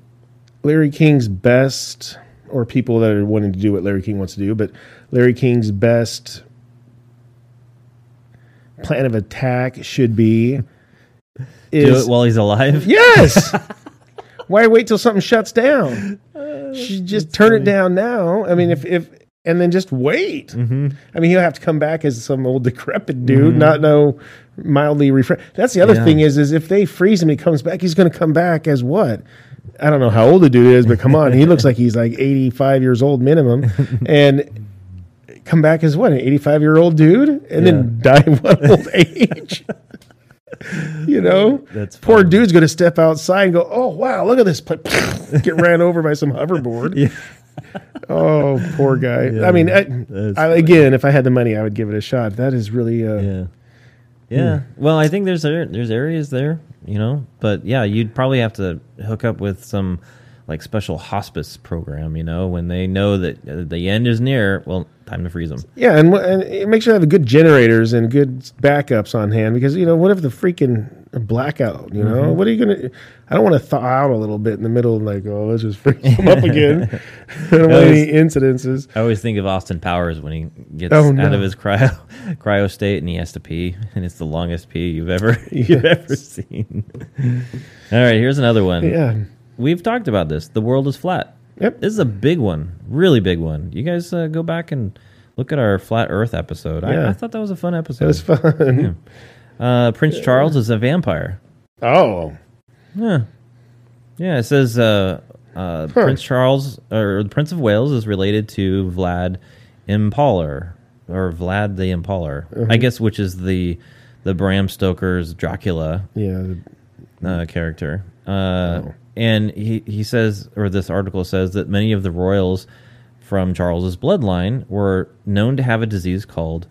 Larry King's best, or people that are wanting to do what Larry King wants to do, but Larry King's best plan of attack should be Do it while he's alive. *laughs* yes. Why wait till something shuts down? Should just turn it down now. I mean, if if and then just wait. Mm-hmm. I mean, he'll have to come back as some old *laughs* decrepit dude, not no mildly refreshed. That's the other Yeah. thing is, is if they freeze him, he comes back. He's going to come back as what? I don't know how old the dude is, but come on, he looks like he's like eighty-five years old minimum, and come back as what? An eighty-five year old dude, and then die of what old *laughs* age? you know, That's poor dude's going to step outside and go, "Oh wow, look at this!" place." *laughs* Get ran over by some hoverboard. Yeah. *laughs* Oh, poor guy. Yeah, I mean, I, I, again, if I had the money, I would give it a shot. That is really, uh, Yeah. Yeah. Well, I think there's there's areas there, you know, but yeah, you'd probably have to hook up with some like special hospice program, you know, when they know that uh, the end is near. Well, time to freeze them. yeah, and, and make sure I have good generators and good backups on hand because you know what if the freaking blackout? You know, what are you gonna? I don't want to thaw out a little bit in the middle, and like, oh, let's just freeze them *laughs* up again. I *laughs* don't want any incidences. I always think of Austin Powers when he gets Oh, out of his cryo *laughs* cryo state and he has to pee, and it's the longest pee you've ever you've ever seen. All right, here's another one. Yeah. We've talked about this. The world is flat. Yep. This is a big one, really big one. You guys uh, go back and look at our flat Earth episode. Yeah. I thought that was a fun episode. That was fun. Uh, Prince Charles is a vampire. Oh, Yeah, yeah. It says uh, uh, Prince Charles or the Prince of Wales is related to Vlad Impaler or Vlad the Impaler, Mm-hmm. I guess, which is the the Bram Stoker's Dracula yeah. uh, character. Uh, Oh. And he, he says, or this article says, that many of the royals from Charles's bloodline were known to have a disease called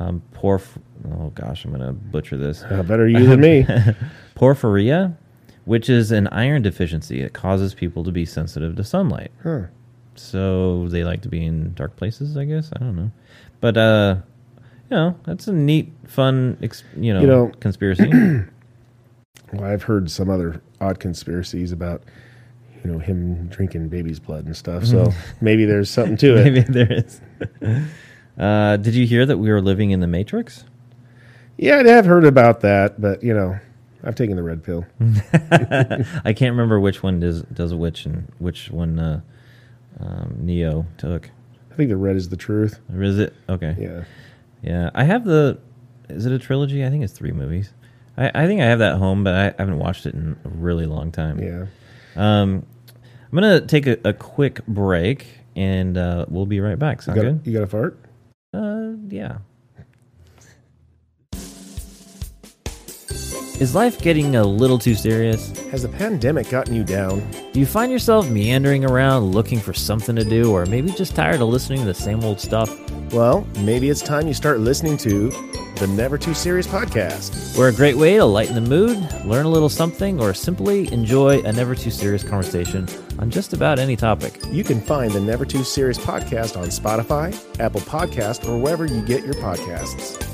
um, porph. Oh gosh, I'm going to butcher this. Uh, better you than me. *laughs* Porphyria, which is an iron deficiency. It causes people to be sensitive to sunlight. Huh. So they like to be in dark places, I guess. I don't know. But, uh, you know, that's a neat, fun, ex- you know, You know- conspiracy. *clears throat* Well, I've heard some other odd conspiracies about, you know, him drinking baby's blood and stuff. So maybe there's something to *laughs* it. Maybe there is. *laughs* uh, did you hear that we were living in the Matrix? Yeah, I have heard about that, but you know, I've taken the red pill. *laughs* I can't remember which one does does which and which one uh, um, Neo took. I think the red is the truth. Or is it okay? Yeah. Yeah, I have the. Is it a trilogy? I think it's three movies. I, I think I have that home, but I, haven't watched it in a really long time. Yeah. Um, I'm gonna take a, a quick break, and uh, we'll be right back. You got, good? you got a fart? Uh, yeah. Is life getting a little too serious? Has the pandemic gotten you down? Do you find yourself meandering around looking for something to do, or maybe just tired of listening to the same old stuff? Well, maybe it's time you start listening to the Never Too Serious podcast. We're a great way to lighten the mood, learn a little something, or simply enjoy a never too serious conversation on just about any topic. You can find the Never Too Serious podcast on Spotify, Apple Podcast, or wherever you get your podcasts.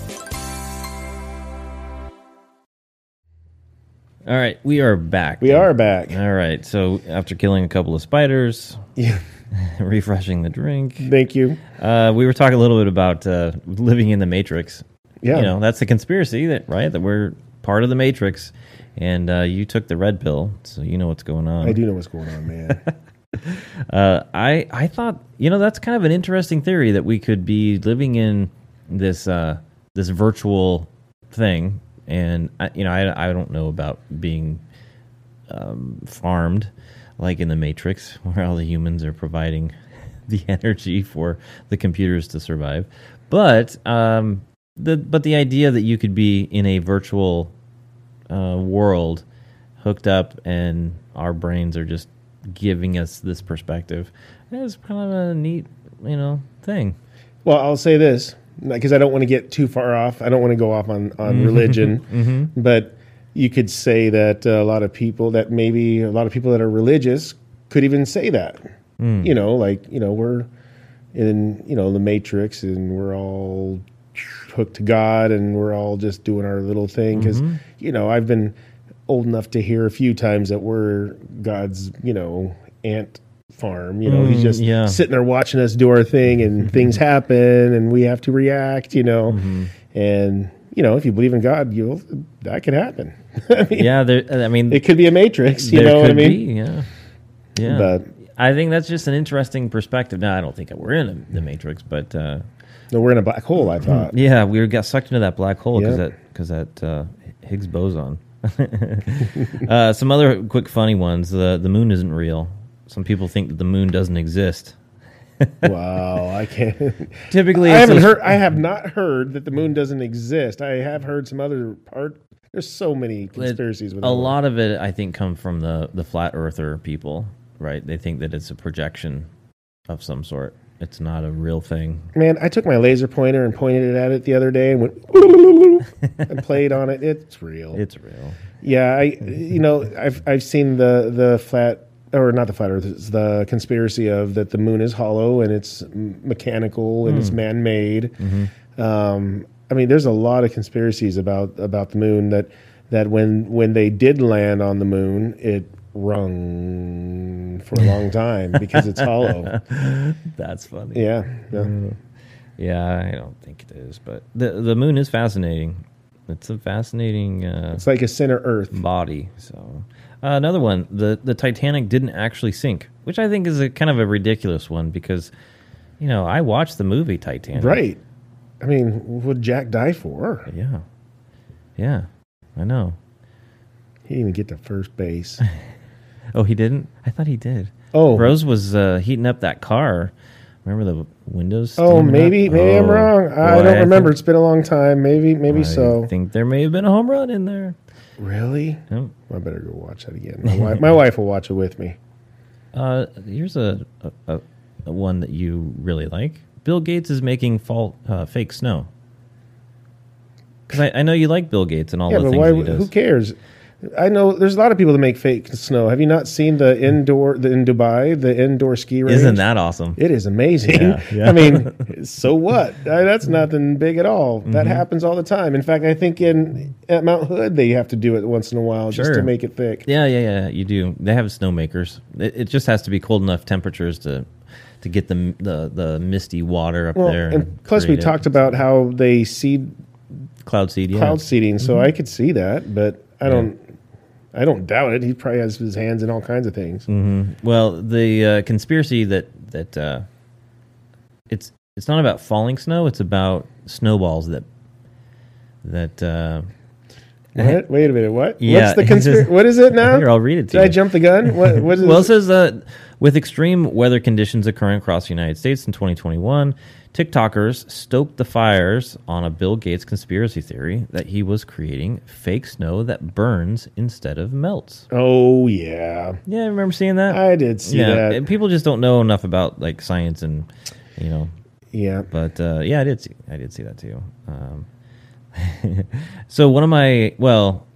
All right, we are back. We are back. All right, so after killing a couple of spiders, Yeah. *laughs* refreshing the drink. Thank you. Uh, we were talking a little bit about uh, living in the Matrix. Yeah. You know, that's the conspiracy that right that we're part of the Matrix, and uh, you took the red pill, so you know what's going on. I do know what's going on, man. *laughs* *laughs* Uh, I I thought you know that's kind of an interesting theory that we could be living in this uh, this virtual thing, and I, you know I I don't know about being um, farmed like in the Matrix, *laughs* where all the humans are providing the energy for the computers to survive, but um, the but the idea that you could be in a virtual uh, world hooked up and our brains are just giving us this perspective. Is kind of a neat you know thing. Well, I'll say this because I don't want to get too far off. I don't want to go off on on mm-hmm. religion, *laughs* mm-hmm. but you could say that a lot of people that maybe a lot of people that are religious could even say that. Mm. You know, like you know we're in you know the matrix and we're all hooked to God and we're all just doing our little thing. Because you know I've been old enough to hear a few times that we're God's you know ant farm. You know he's Mm, just yeah. sitting there watching us do our thing and things happen and we have to react you know. Mm-hmm. and you know if you believe in God you'll that could happen. *laughs* I mean, yeah there i mean it could be a matrix you know what I mean? be, yeah. Yeah. But i think that's just an interesting perspective. Now i don't think we're in the matrix but uh, no, we're in a black hole I thought yeah we got sucked into that black hole because Yeah. that because that uh, higgs boson *laughs* uh, some other quick funny ones the the moon isn't real some people think that the moon doesn't exist *laughs* wow I can't *laughs* typically I haven't those- heard. I have not heard that the moon doesn't exist. I have heard some other part. There's so many conspiracies with a lot of it i think come from the the flat earther people right they think that it's a projection of some sort it's not a real thing Man, I took my laser pointer and pointed it at it the other day and went *laughs* and played on it. It's real. it's real yeah, I. You know, I've I've seen the the flat or not the flat Earth. It's the conspiracy of that the moon is hollow and it's mechanical and it's man made. Um, I mean, there's a lot of conspiracies about about the moon that that when when they did land on the moon, it rung for a long time because it's hollow. *laughs* that's funny Yeah, yeah. yeah i don't think it is but the the moon is fascinating it's a fascinating uh, it's like a center Earth. body so uh, another one the the titanic didn't actually sink which i think is a kind of a ridiculous one because you know i watched the movie titanic Right. I mean, what would Jack die for? yeah yeah i know He didn't even get to first base. *laughs* oh he didn't i thought he did Oh, Rose was uh, heating up that car. Remember the windows? Oh, maybe up? maybe I'm Oh, wrong. I boy, don't remember. it's been a long time. Maybe maybe I so. I think there may have been a home run in there. Really? Yep. I better go watch that again. My wife, my wife will watch it with me. *laughs* Uh, here's a, a, a, one that you really like. Bill Gates is making fall, uh, fake snow. Because I, I know you like Bill Gates and all yeah, the things why? he Who cares? I know there's a lot of people that make fake snow. Have you not seen the indoor the in Dubai the indoor ski range? Isn't that awesome? It is amazing. Yeah, *laughs* yeah. I mean, so what? Uh, That's nothing big at all. Mm-hmm. That happens all the time. In fact, I think in at Mount Hood they have to do it once in a while just to make it thick. Yeah, yeah, yeah. You do. They have snowmakers. It, it just has to be cold enough temperatures to to get the the, the misty water up Well, there. and plus we it. talked about how they seed cloud seed. Yeah. cloud seeding, Mm-hmm. so I could see that, but I don't. I don't doubt it. He probably has his hands in all kinds of things. Mm. Well, the uh, conspiracy that that uh, it's it's not about falling snow. It's about snowballs that that. Uh, What? Wait a minute. What? Yeah, What's the conspiracy? *laughs* What is it now? Here, I'll read it to Did I you. jump the gun? What? What is *laughs* well, it says uh, with extreme weather conditions occurring across the United States in 2021, TikTokers stoked the fires on a Bill Gates conspiracy theory that he was creating fake snow that burns instead of melts. Oh yeah, Yeah, I remember seeing that. I did see yeah, that. and people just don't know enough about like science and you know Yeah. but uh, yeah, I did see I did see that too. Um, *laughs* so one of my well,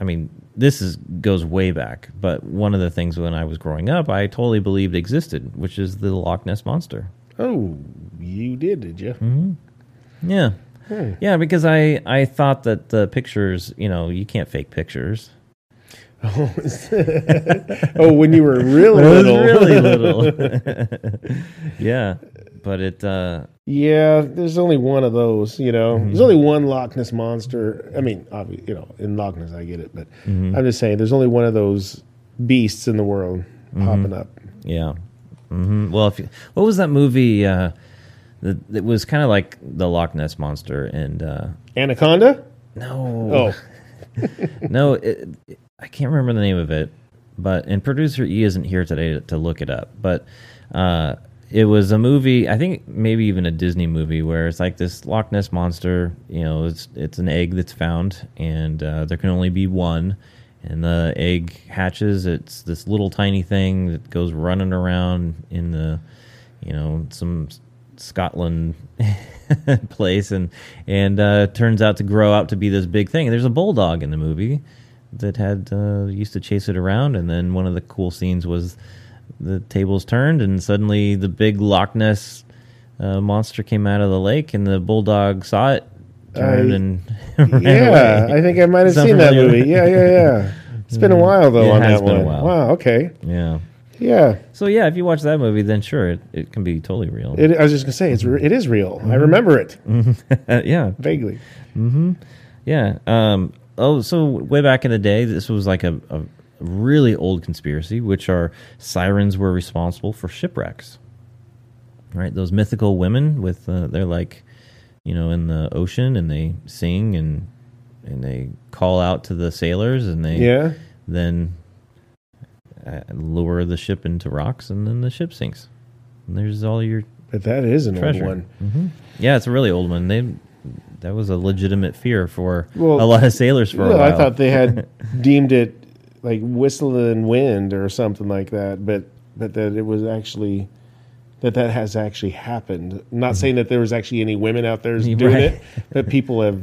I mean, this is goes way back, but one of the things when I was growing up, I totally believed existed, which is the Loch Ness monster. Oh, you did, did you? Mm-hmm. Yeah, yeah, because I I thought that the pictures, you know, you can't fake pictures. oh, when you were *laughs* real It was little. really *laughs* little. *laughs* yeah, but it. Uh, Yeah, there's only one of those. You know, Mm-hmm. there's only one Loch Ness monster. I mean, obviously, you know, in Loch Ness, I get it, but Mm-hmm. I'm just saying, there's only one of those beasts in the world Mm-hmm. popping up. yeah. hmm Well, if you, what was that movie? Uh, that it was kind of like the Loch Ness monster, and uh, Anaconda? no, Oh, *laughs* no, it, it- I can't remember the name of it. But and producer E isn't here today to, to look it up. But uh, it was a movie. I think maybe even a Disney movie where it's like this Loch Ness monster. You know, it's it's an egg that's found, and uh, there can only be one. And the egg hatches. It's this little tiny thing that goes running around in the, you know, some Scotland *laughs* place, and and uh, turns out to grow out to be this big thing. And there's a bulldog in the movie that had uh, used to chase it around, and then one of the cool scenes was the tables turned, and suddenly the big Loch Ness uh, monster came out of the lake, and the bulldog saw it, turned, and *laughs* yeah. away. I think I might have Sound seen that movie. Yeah, yeah, yeah. It's been a *laughs* while though It on that been a one. while. Wow. Okay. yeah. Yeah. So yeah, if you watch that movie, then sure, it, it can be totally real. It, I was just gonna say it's re- it is real. Mm-hmm. I remember it Uh, *laughs* yeah, vaguely. Yeah. Um, oh, so way back in the day, this was like a, a really old conspiracy, which are sirens were responsible for shipwrecks. Right, those mythical women with uh, they're like, you know, in the ocean and they sing and and they call out to the sailors and they Yeah. then lure the ship into rocks and then the ship sinks. And there's all your But that is an treasure. old one. hmm Yeah, it's a really old one. They that was a legitimate fear for Well, a lot of sailors for a while. I thought they had *laughs* deemed it like whistling wind or something like that, but but that it was actually that that has actually happened. Not saying that there was actually any women out there *laughs* doing Mm-hmm. Right. it, but people have.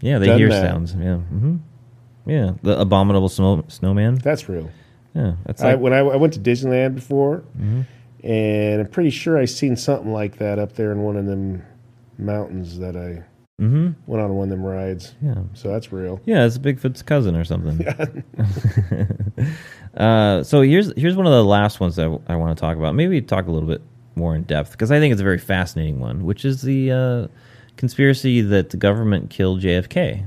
yeah, they hear that. sounds. Yeah, hmm yeah. The abominable snow, snowman. That's real. Yeah, that's I, when I, I went to Disneyland before, Mm-hmm. and I'm pretty sure I seen something like that up there in one of them mountains that I hmm went on one of them rides. yeah, So that's real. yeah. It's Bigfoot's cousin or something. *laughs* uh, so here's here's one of the last ones that I, want to talk about. Maybe talk a little bit more in depth because I think it's a very fascinating one, which is the uh, conspiracy that the government killed JFK.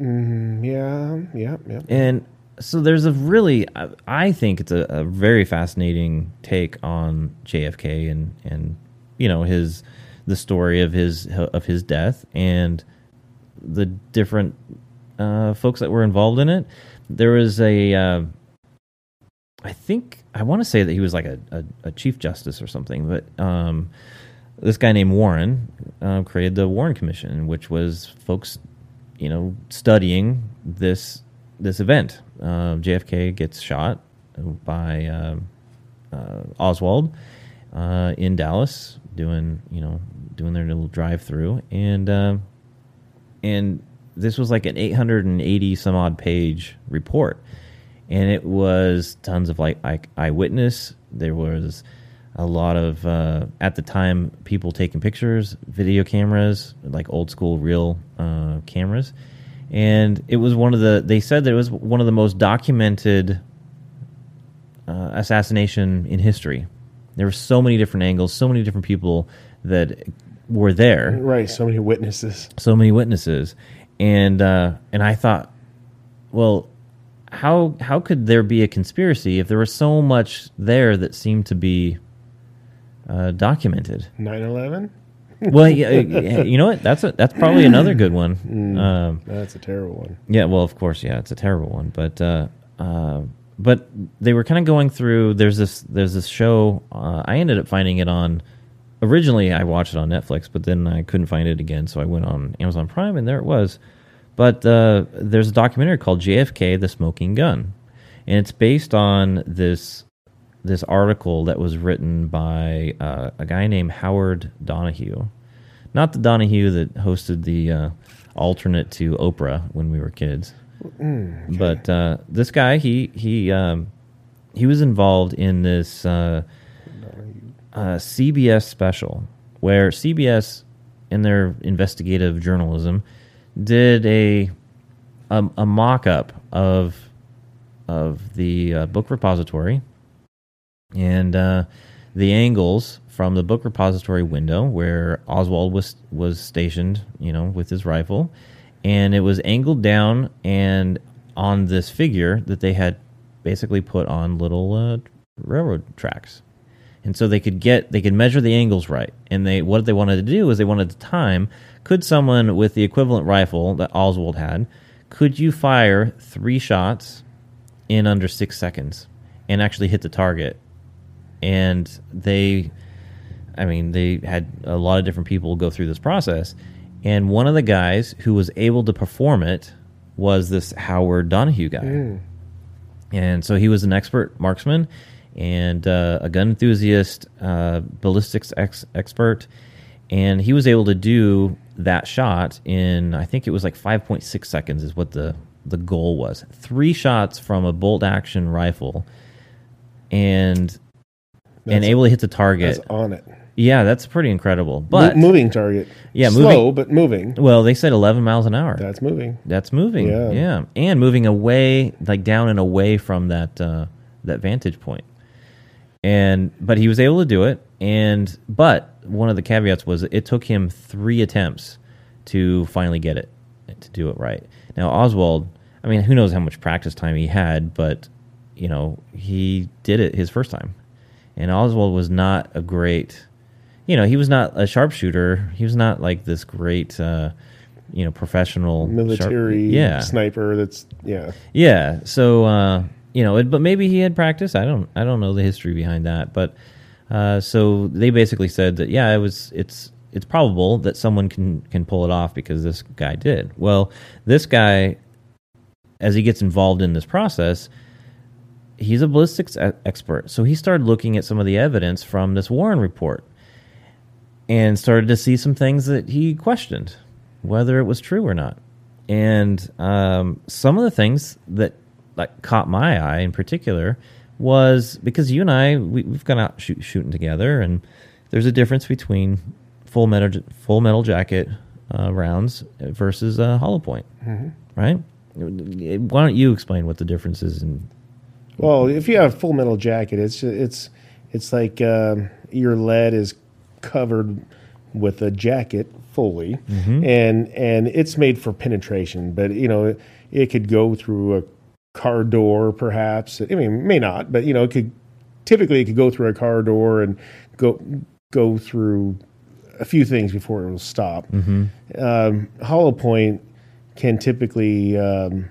Mm, yeah, yeah, yeah. And so there's a really, I- think it's a, a very fascinating take on JFK and and you know his the story of his of his death and the different uh, folks that were involved in it. There was a, uh, I think I want to say that he was like a, a, a chief justice or something, but um, this guy named Warren uh, created the Warren Commission, which was folks, you know, studying this this event. Uh, JFK gets shot by um uh, Oswald uh, in Dallas, doing you know doing their little drive through, and uh, and this was like an 880 some odd page report, and it was tons of like eye- eyewitness. There was a lot of uh, at the time people taking pictures, video cameras, like old school real uh, cameras, and it was one of the. They said that it was one of the most documented uh, assassination in history. There were so many different angles, so many different people that were there Right. So many witnesses. so many witnesses, and uh, and I thought, well, how how could there be a conspiracy if there was so much there that seemed to be uh, documented? 9/11. Well, yeah, yeah, you know what? That's a, that's probably another good one. Um, That's a terrible one. yeah, well, of course, yeah, it's a terrible one, but uh, uh, but they were kind of going through. There's this there's this show. Uh, I ended up finding it on. Originally, I watched it on Netflix, but then I couldn't find it again, so I went on Amazon Prime, and there it was. But uh, there's a documentary called JFK: The Smoking Gun, and it's based on this this article that was written by uh, a guy named Howard Donahue, not the Donahue that hosted the uh, alternate to Oprah when we were kids, but uh, this guy he he um, he was involved in this uh, uh, CBS special where CBS in their investigative journalism did a a, a mock up of of the uh, book repository. And uh, the angles from the book repository window where Oswald was was stationed, you know, with his rifle, and it was angled down and on this figure that they had basically put on little uh, railroad tracks. And so they could get they could measure the angles right. And they what they wanted to do is they wanted to time could someone with the equivalent rifle that Oswald had, could you fire 3 shots in under 6 seconds and actually hit the target? And they I mean, they had a lot of different people go through this process. And one of the guys who was able to perform it was this Howard Donahue guy. And so he was an expert marksman and uh, a gun enthusiast, uh, ballistics ex- expert. And he was able to do that shot in, I think it was like 5.6 seconds, is what the, the goal was. Three shots from a bolt action rifle and, and able to hit the target. That's on it. Yeah, that's pretty incredible. Mo- But moving target. Yeah, slow moving- but moving. well, they said 11 miles an hour. That's moving. That's moving. Yeah. Yeah. and moving away, like down and away from that uh, that vantage point. And but he was able to do it. And but one of the caveats was it took him three attempts to finally get it to do it right. Now Oswald, I mean, who knows how much practice time he had, but you know he did it his first time. And Oswald was not a great, you know, he was not a sharpshooter. He was not like this great. Uh, you know, professional sharp- Military yeah, sniper. That's yeah. yeah. So uh, you know, it, but maybe he had practice. I don't. I don't know the history behind that. But uh, so they basically said that yeah, it was. It's it's probable that someone can can pull it off because this guy did. Well, this guy, as he gets involved in this process, he's a ballistics expert. So he started looking at some of the evidence from this Warren report and started to see some things that he questioned whether it was true or not. And um, some of the things that like caught my eye in particular was because you and I we, we've gone out shoot, shooting together, and there's a difference between full metal full metal jacket uh, rounds versus uh, hollow point, right? Why don't you explain what the difference is? In Well, if you have full metal jacket, it's it's it's like um, your lead is covered with a jacket fully, and and it's made for penetration. But you know, it, it could go through a car door, perhaps. I mean, may not, but you know, it could. Typically, it could go through a car door and go go through a few things before it will stop. Um, hollow point can typically um,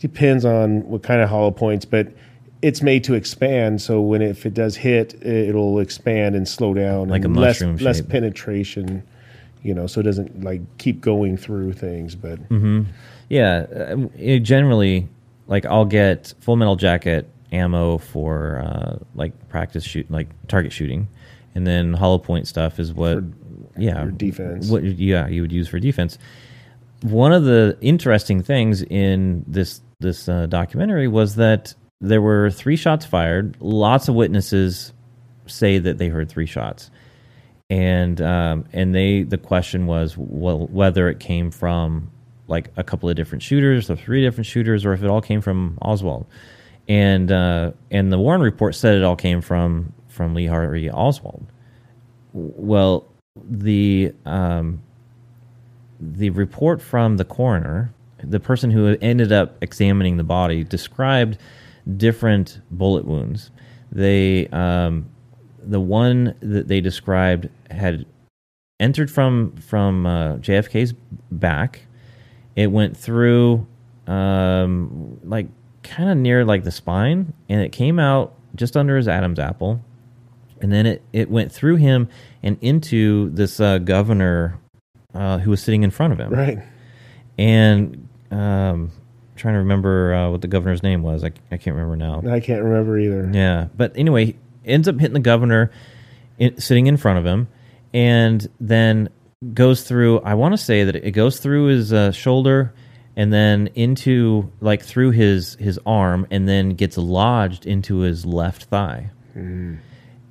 depends on what kind of hollow points, but it's made to expand. So when if it does hit, it'll expand and slow down, Like a and less mushroom less shape. penetration. You know, so it doesn't like keep going through things. But Yeah, uh, it generally, like I'll get full metal jacket ammo for uh, like practice shoot, like target shooting, and then hollow point stuff is what, yeah, your defense. What yeah you would use for defense. One of the interesting things in this this uh, documentary was that there were three shots fired. Lots of witnesses say that they heard three shots. And um, and they the question was well whether it came from like a couple of different shooters or three different shooters or if it all came from Oswald. And uh, and the Warren report said it all came from from Lee Harvey Oswald. Well the um, the report from the coroner the person who ended up examining the body described different bullet wounds. They um, the one that they described had entered from from uh, JFK's back. It went through um, like kind of near like the spine, and it came out just under his Adam's apple, and then it it went through him and into this uh, governor uh, who was sitting in front of him. Right, and um, trying to remember uh, what the governor's name was. I, I can't remember now. I can't remember either. Yeah, but anyway, ends up hitting the governor in, sitting in front of him, and then goes through. I want to say that it goes through his uh, shoulder, and then into like through his his arm, and then gets lodged into his left thigh,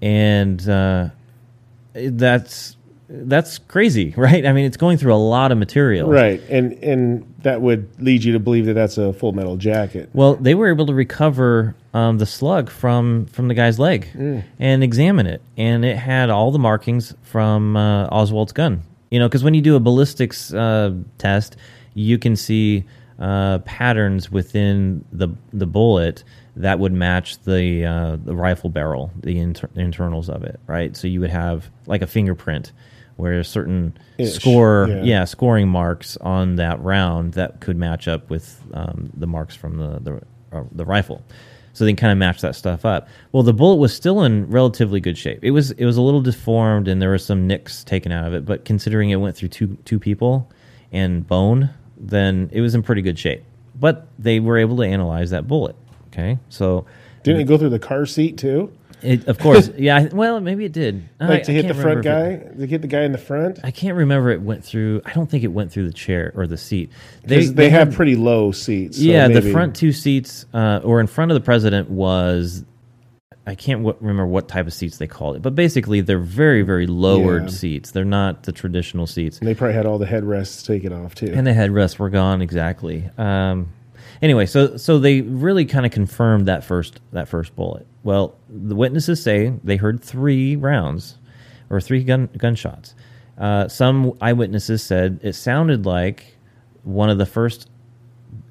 and uh, that's that's crazy, *laughs* right? I mean, it's going through a lot of material. Right, and and that would lead you to believe that that's a full metal jacket. Well, they were able to recover um, the slug from from the guy's leg and examine it, and it had all the markings from uh, Oswald's gun. You know, because when you do a ballistics uh, test, you can see uh, patterns within the the bullet that would match the uh, the rifle barrel, the inter- internals of it, right? So you would have like a fingerprint where certain Ish, score, yeah. yeah, scoring marks on that round that could match up with um, the marks from the the, uh, the rifle. So they kind of match that stuff up. Well, the bullet was still in relatively good shape. It was it was a little deformed and there were some nicks taken out of it, but considering it went through two two people and bone, then it was in pretty good shape. But they were able to analyze that bullet. Okay, so Didn't it go through the car seat too? It, of course, *laughs* yeah. I- Well, maybe it did. I- Like to hit the front guy, it- to hit the guy in the front. I can't remember it went through. I don't think it went through the chair or the seat. They, they, have pretty low seats. so yeah, the front two seats, uh, or in front of the president was. I can't w- remember what type of seats they called it, but basically they're very, very lowered Yeah. seats. They're not the traditional seats, And They probably had all the headrests taken off too. and the headrests were gone exactly. Um, anyway, so so they really kind of confirmed that first that first bullet. Well, the witnesses say they heard three rounds or three gun gunshots. Uh, some eyewitnesses said it sounded like one of the first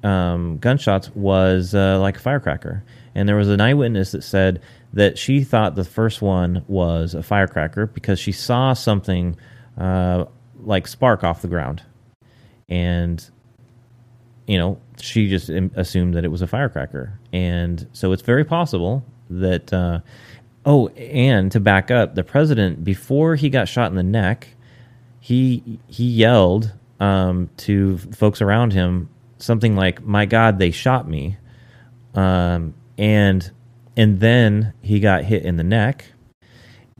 um, gunshots was uh, like a firecracker. And there was an eyewitness that said that she thought the first one was a firecracker because she saw something uh, like spark off the ground. And, you know, she just assumed that it was a firecracker. And so it's very possible that. Uh, oh, and to back up, the president, before he got shot in the neck, he he yelled um, to folks around him something like "My God, they shot me," um, and and then he got hit in the neck,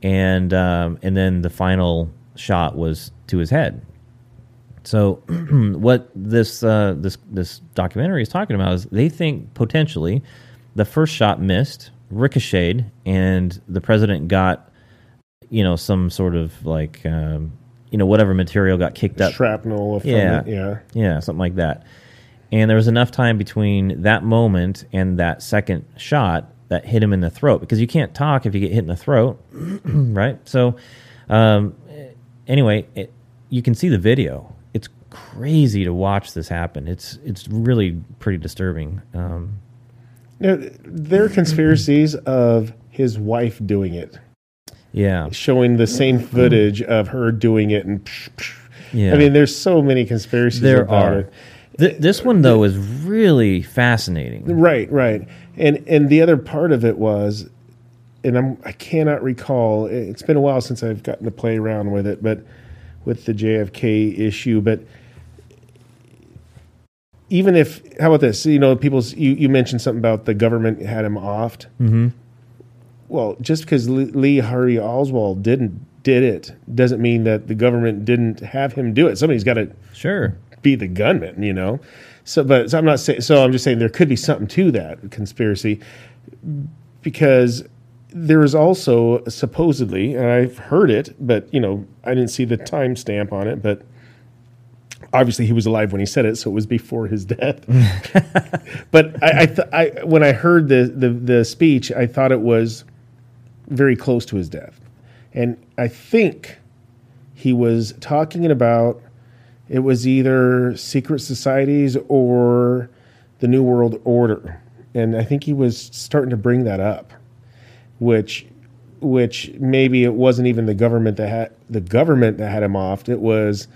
and um, and then the final shot was to his head. So *clears throat* what this uh, this this documentary is talking about is they think potentially the first shot missed, ricocheted, and the president got you know some sort of like um, you know whatever material got kicked up Shrapnel Yeah. it. Yeah. yeah, something like that. And there was enough time between that moment and that second shot that hit him in the throat because you can't talk if you get hit in the throat, *clears throat* right? So, um, anyway, it, you can see the video. It's crazy to watch this happen. It's it's really pretty disturbing. Um, Now, there are conspiracies of his wife doing it, yeah, showing the same footage of her doing it, and psh, psh. yeah. I mean, there's so many conspiracies there about are. it. Th- this one though is really fascinating. Right, right. And and the other part of it was, and I'm I cannot recall. It's been a while since I've gotten to play around with it, but with the JFK issue, but even if how about this? You know, people's you, you mentioned something about the government had him offed. hmm Well, just because Lee Lee Harvey Oswald didn't did it doesn't mean that the government didn't have him do it. Somebody's got to Sure. be the gunman, you know. So, but so I'm not saying. So I'm just saying there could be something to that conspiracy because there is also supposedly, and I've heard it, but you know, I didn't see the timestamp on it, but obviously he was alive when he said it, so it was before his death. *laughs* *laughs* but I, I, th- I, when I heard the, the the speech, I thought it was very close to his death, and I think he was talking about it was either secret societies or the new world order. And i think he was starting to bring that up which which maybe it wasn't even the government that had the government that had him off. It was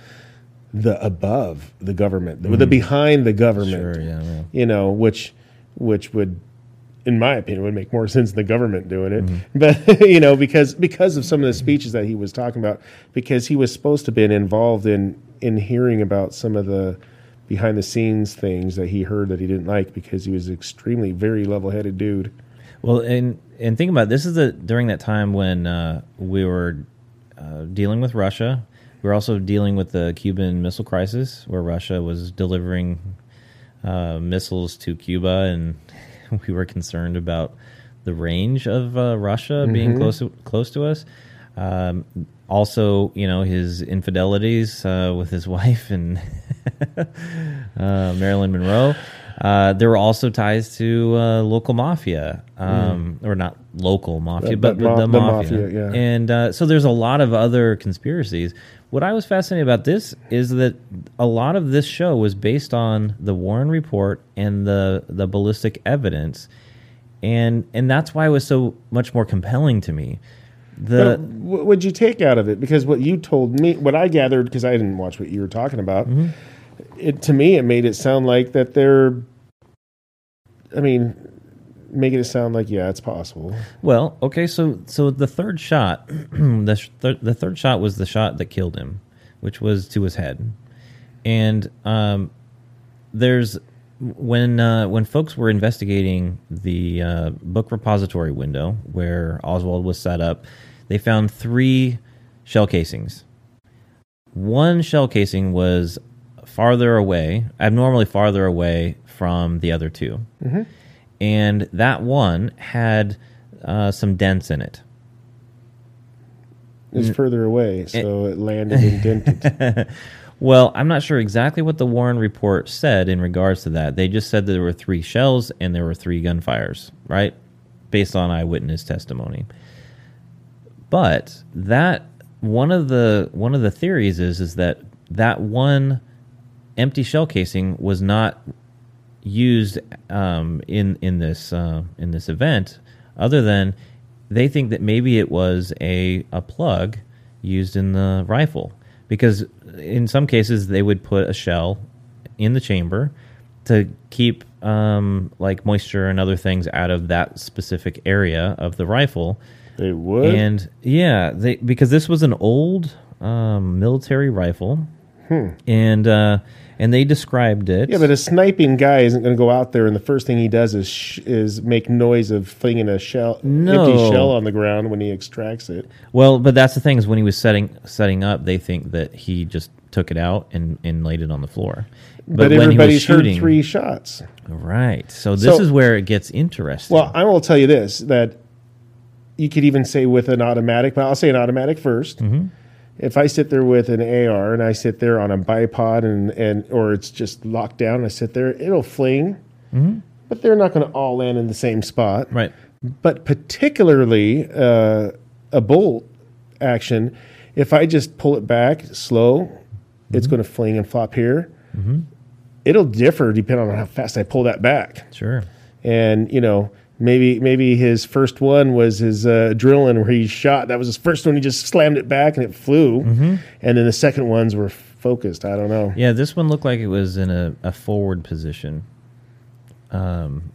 the above the government the, the behind the government Sure. Yeah. yeah. you know which which would in my opinion would make more *laughs* sense than the government doing it but *laughs* you know because because of some of the speeches that he was talking about because he was supposed to have been involved in in hearing about some of the behind the scenes things that he heard that he didn't like because he was extremely very level-headed dude Well, and and think about it, this is the during that time when uh, we were uh, dealing with Russia. We were also dealing with the Cuban Missile Crisis, where Russia was delivering uh, missiles to Cuba, and *laughs* we were concerned about the range of uh, Russia being close to, close to us. Um, also, you know, his infidelities uh, with his *laughs* wife and *laughs* uh, Marilyn Monroe. Uh, there were also ties to uh, local mafia, um, or not local mafia, But- but, but the, ma- the mafia. mafia, yeah. And uh, so there's a lot of other conspiracies. What I was fascinated about this is that a lot of this show was based on the Warren report and the the ballistic evidence, and and that's why it was so much more compelling to me. The But what would you take out of it? Because what you told me, what I gathered, because I didn't watch what you were talking about, Mm-hmm. it to me it made it sound like that they're. I mean, making it sound like yeah, it's possible. Well, okay, so so the third shot, *clears throat* the sh- th- the third shot was the shot that killed him, which was to his head, and um, there's when uh, when folks were investigating the uh, book repository window where Oswald was set up, they found three shell casings. One shell casing was farther away, abnormally farther away from the other 2 and that one had uh, some dents in it. It's Mm. further away, so it *laughs* landed indented. Well, I'm not sure exactly what the Warren report said in regards to that. They just said that there were three shells and there were three gunfires, right? Based on eyewitness testimony. But that one of the one of the theories is is that that one empty shell casing was not used um, in in this uh, in this event, other than they think that maybe it was a a plug used in the rifle because in some cases they would put a shell in the chamber to keep um, like moisture and other things out of that specific area of the rifle. they would. And yeah, they because this was an old um, military rifle, and uh, and they described it. Yeah, but a sniping guy isn't going to go out there and the first thing he does is sh- is make noise of flinging a shell, No. empty shell on the ground when he extracts it. Well, but that's the thing is when he was setting setting up, they think that he just took it out and, and laid it on the floor. But, when he was everybody's heard three shots. Right. So this So- is where it gets interesting. Well, I will tell you this that you could even say with an automatic, but I'll say an automatic 1st Mm-hmm. If I sit there with an AR and I sit there on a bipod and, and or it's just locked down, and I sit there, it'll fling, but they're not going to all land in the same spot. Mm-hmm. right. But particularly uh, a bolt action, if I just pull it back slow, it's Mm-hmm. going to fling and flop here. It'll differ depending on how fast I pull that back Sure. and you know maybe maybe his first one was his uh, drilling where he shot. That was his first one. He just slammed it back and it flew. And then the second ones were focused. I don't know. Yeah, this one looked like it was in a, a forward position. Um,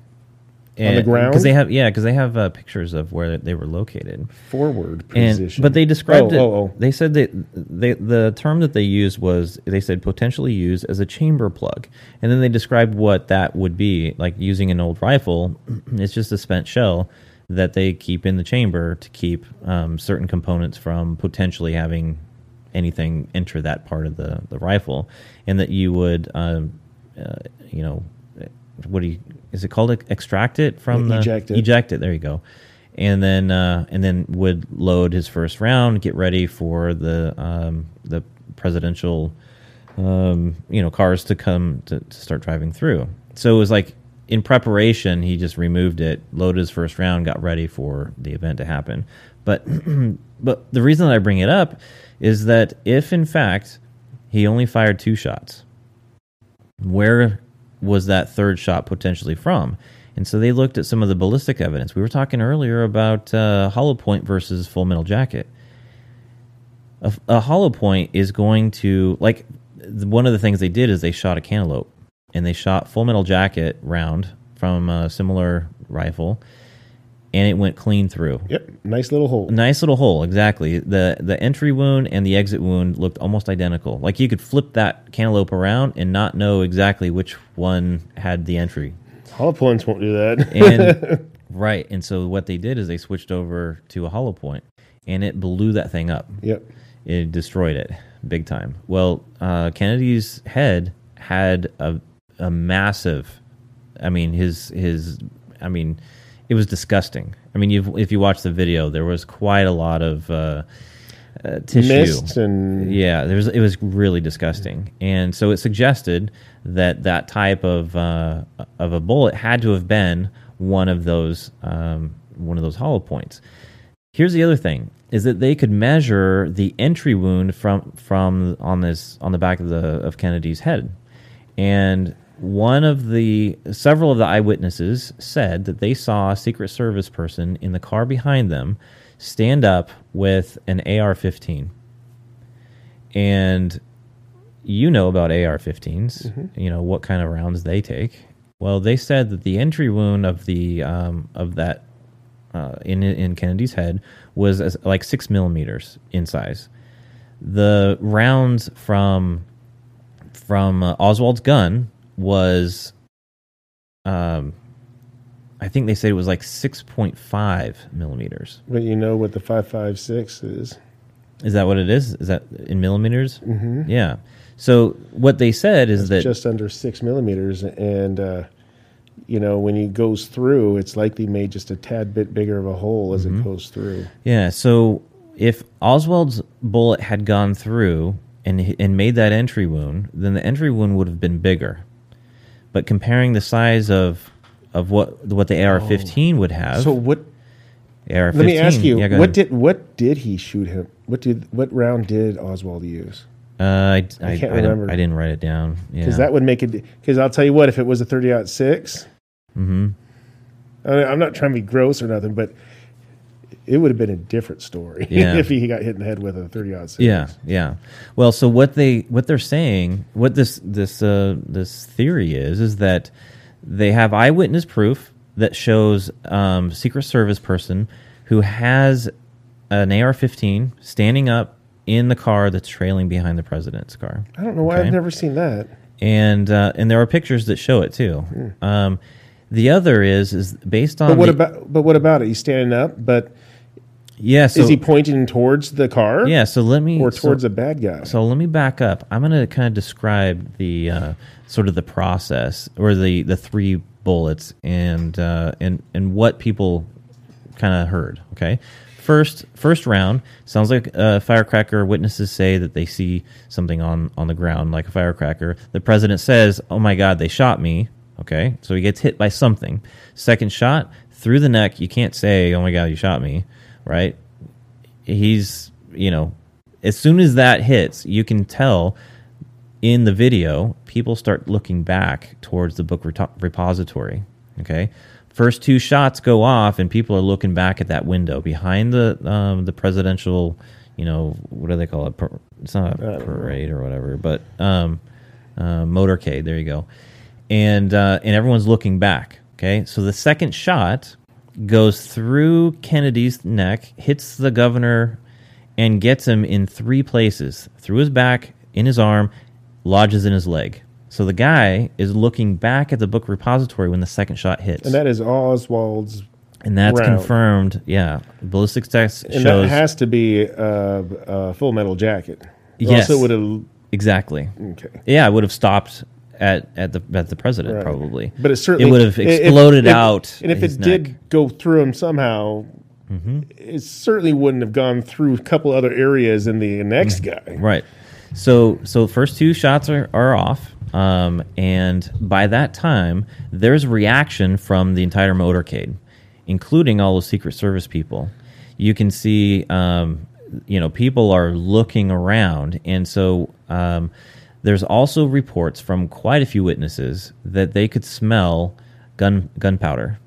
the ground? because they have yeah because they have uh, pictures of where they were located. forward And, position but they described oh, it. oh, oh. They said that they, the term that they used was they said potentially used as a chamber plug, and then they described what that would be like using an old rifle. *clears throat* It's just a spent shell that they keep in the chamber to keep um, certain components from potentially having anything enter that part of the, the rifle, and that you would, um, uh, you know, what do you is it called? Extract it from the Eject it. Eject it. There you go. And then uh, and then would load his first round, get ready for the um, the presidential um, you know cars to come to, to start driving through. So it was like in preparation, he just removed it, loaded his first round, got ready for the event to happen. But *clears throat* but the reason that I bring it up is that if in fact he only fired two shots, where was that third shot potentially from? And so they looked at some of the ballistic evidence. We were talking earlier about uh, hollow point versus full metal jacket. A, a hollow point is going to like one of the things they did is they shot a cantaloupe and they shot full metal jacket round from a similar rifle, and it went clean through. yep nice little hole Nice little hole, exactly. the The entry wound and the exit wound looked almost identical. Like you could flip that cantaloupe around and not know exactly which one had the entry. hollow points won't do that And *laughs* right, and so what they did is they switched over to a hollow point, and it blew that thing up. yep It destroyed it big time. Well, uh, Kennedy's head had a a massive. I mean, his his. I mean, it was disgusting. I mean, you've, if you watch the video, there was quite a lot of uh, uh, tissue. Mist and Yeah, there was, it was really disgusting, and so it suggested that that type of uh, of a bullet had to have been one of those um, one of those hollow points. Here's the other thing: is that they could measure the entry wound from from on this on the back of the of Kennedy's head, and one of the several of the eyewitnesses said that they saw a Secret Service person in the car behind them stand up with an AR-15, and you know about AR-15s. You know what kind of rounds they take. Well, they said that the entry wound of the um, of that uh, in in Kennedy's head was as, like six millimeters in size. The rounds from from uh, Oswald's gun was, um, I think they said it was like six point five millimeters. but you know what the five five six is. Is that what it is? Is that in millimeters? Mm-hmm. Yeah. So what they said is that just under six millimeters, and uh, you know when he goes through, it's likely made just a tad bit bigger of a hole as Mm-hmm. it goes through. Yeah. So if Oswald's bullet had gone through and and made that entry wound, then the entry wound would have been bigger. But comparing the size of of what what the AR-15 would have, So what? AR-15. Let me ask you, yeah, what ahead. did what did he shoot him? What did what round did Oswald use? uh, I, I, I can't I, remember. I didn't write it down. Yeah. Because that would make it. Because I'll tell you what, if it was a thirty out six, hmm I I'm not trying to be gross or nothing, but it would have been a different story *laughs* Yeah. if he got hit in the head with a thirty out six. Yeah, yeah. Well, so what they what they're saying, what this this uh, this theory is, is that they have eyewitness proof that shows um, Secret Service person who has an AR-15 standing up in the car that's trailing behind the president's car, I don't know why Okay. I've never seen that. and uh, and there are pictures that show it too. Um, the other is is based on But what the- about? But what about it? He's standing up, but yeah. So is he pointing towards the car? yeah. So let me or so- towards a bad guy? So let me back up. I'm going to kind of describe the uh, sort of the process or the the three bullets and uh, and and what people kind of heard. Okay, first first round sounds like a firecracker. Witnesses say that they see something on on the ground like a firecracker. The president says, "Oh my God, they shot me." Okay, so he gets hit by something. Second shot through the neck. You can't say, "Oh my God, you shot me," right? he's you know as soon as that hits you can tell in the video people start looking back towards the book reto- repository okay? First two shots go off and people are looking back at that window behind the um, the presidential you know what do they call it? Par- it's not a parade or whatever but um, uh, motorcade there you go. And uh, and everyone's looking back okay? So the second shot goes through Kennedy's neck, hits the governor, and gets him in three places through his back, in his arm, lodges in his leg. So the guy is looking back at the book repository when the second shot hits. and that is Oswald's, And that's round. confirmed. Yeah. Ballistics test and shows. that has to be a, a full metal jacket. Or Yes. else it would have. exactly. Okay. Yeah, it would have stopped at, at the at the president Right. probably. But it certainly it would have i- if- exploded if- out. And if it neck. Mm-hmm. did go through him somehow, it certainly wouldn't have gone through a couple other areas in the next guy. Right. So so first two shots are, are off. Um, and by that time, there's reaction from the entire motorcade, including all the Secret Service people. You can see, um, you know, people are looking around, and so um, there's also reports from quite a few witnesses that they could smell gun gunpowder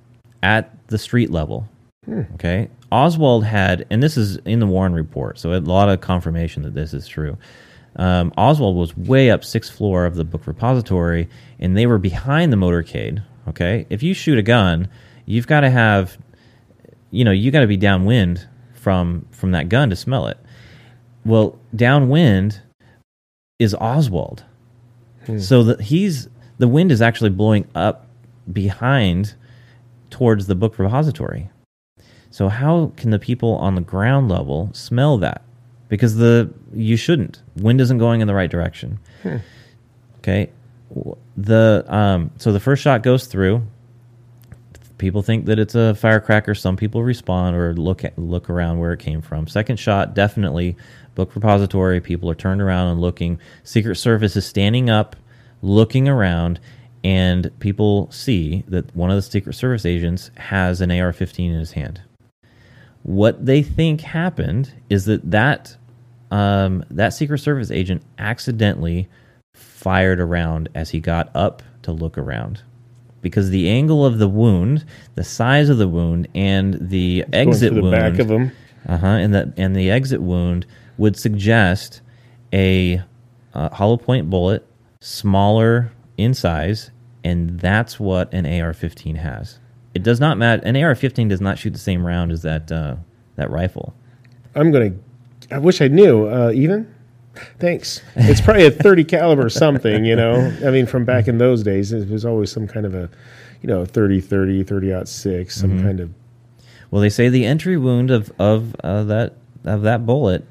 at the street level. Okay. Oswald had, and this is in the Warren report, so a lot of confirmation that this is true. Um, Oswald was way up sixth floor of the book repository, and they were behind the motorcade. Okay. If you shoot a gun, you've got to have, you know, you got to be downwind from from that gun to smell it. Well, downwind is Oswald. So the, he's the wind is actually blowing up behind towards the book repository. So how can the people on the ground level smell that? Because the you shouldn't. Wind isn't going in the right direction. Okay. The um so the first shot goes through. People think that it's a firecracker. Some people respond or look at, look around where it came from. Second shot, definitely book repository. People are turned around and looking. Secret Service is standing up, looking around, and people see that one of the Secret Service agents has an AR-15 in his hand. What they think happened is that that um, that Secret Service agent accidentally fired around as he got up to look around because the angle of the wound, the size of the wound, and the exit through the wound, back of him. uh huh, and the and the exit wound would suggest a uh, hollow point bullet, smaller in size, and that's what an AR-15 has. It does not matter. An AR-15 does not shoot the same round as that uh, that rifle. I'm gonna. I wish I knew. Uh, even. Thanks. It's probably a 30 caliber something. You know. I mean, from back in those days, it was always some kind of a, you know, 30 30 30 out six, some Mm-hmm. kind of. Well, they say the entry wound of of uh, that of that bullet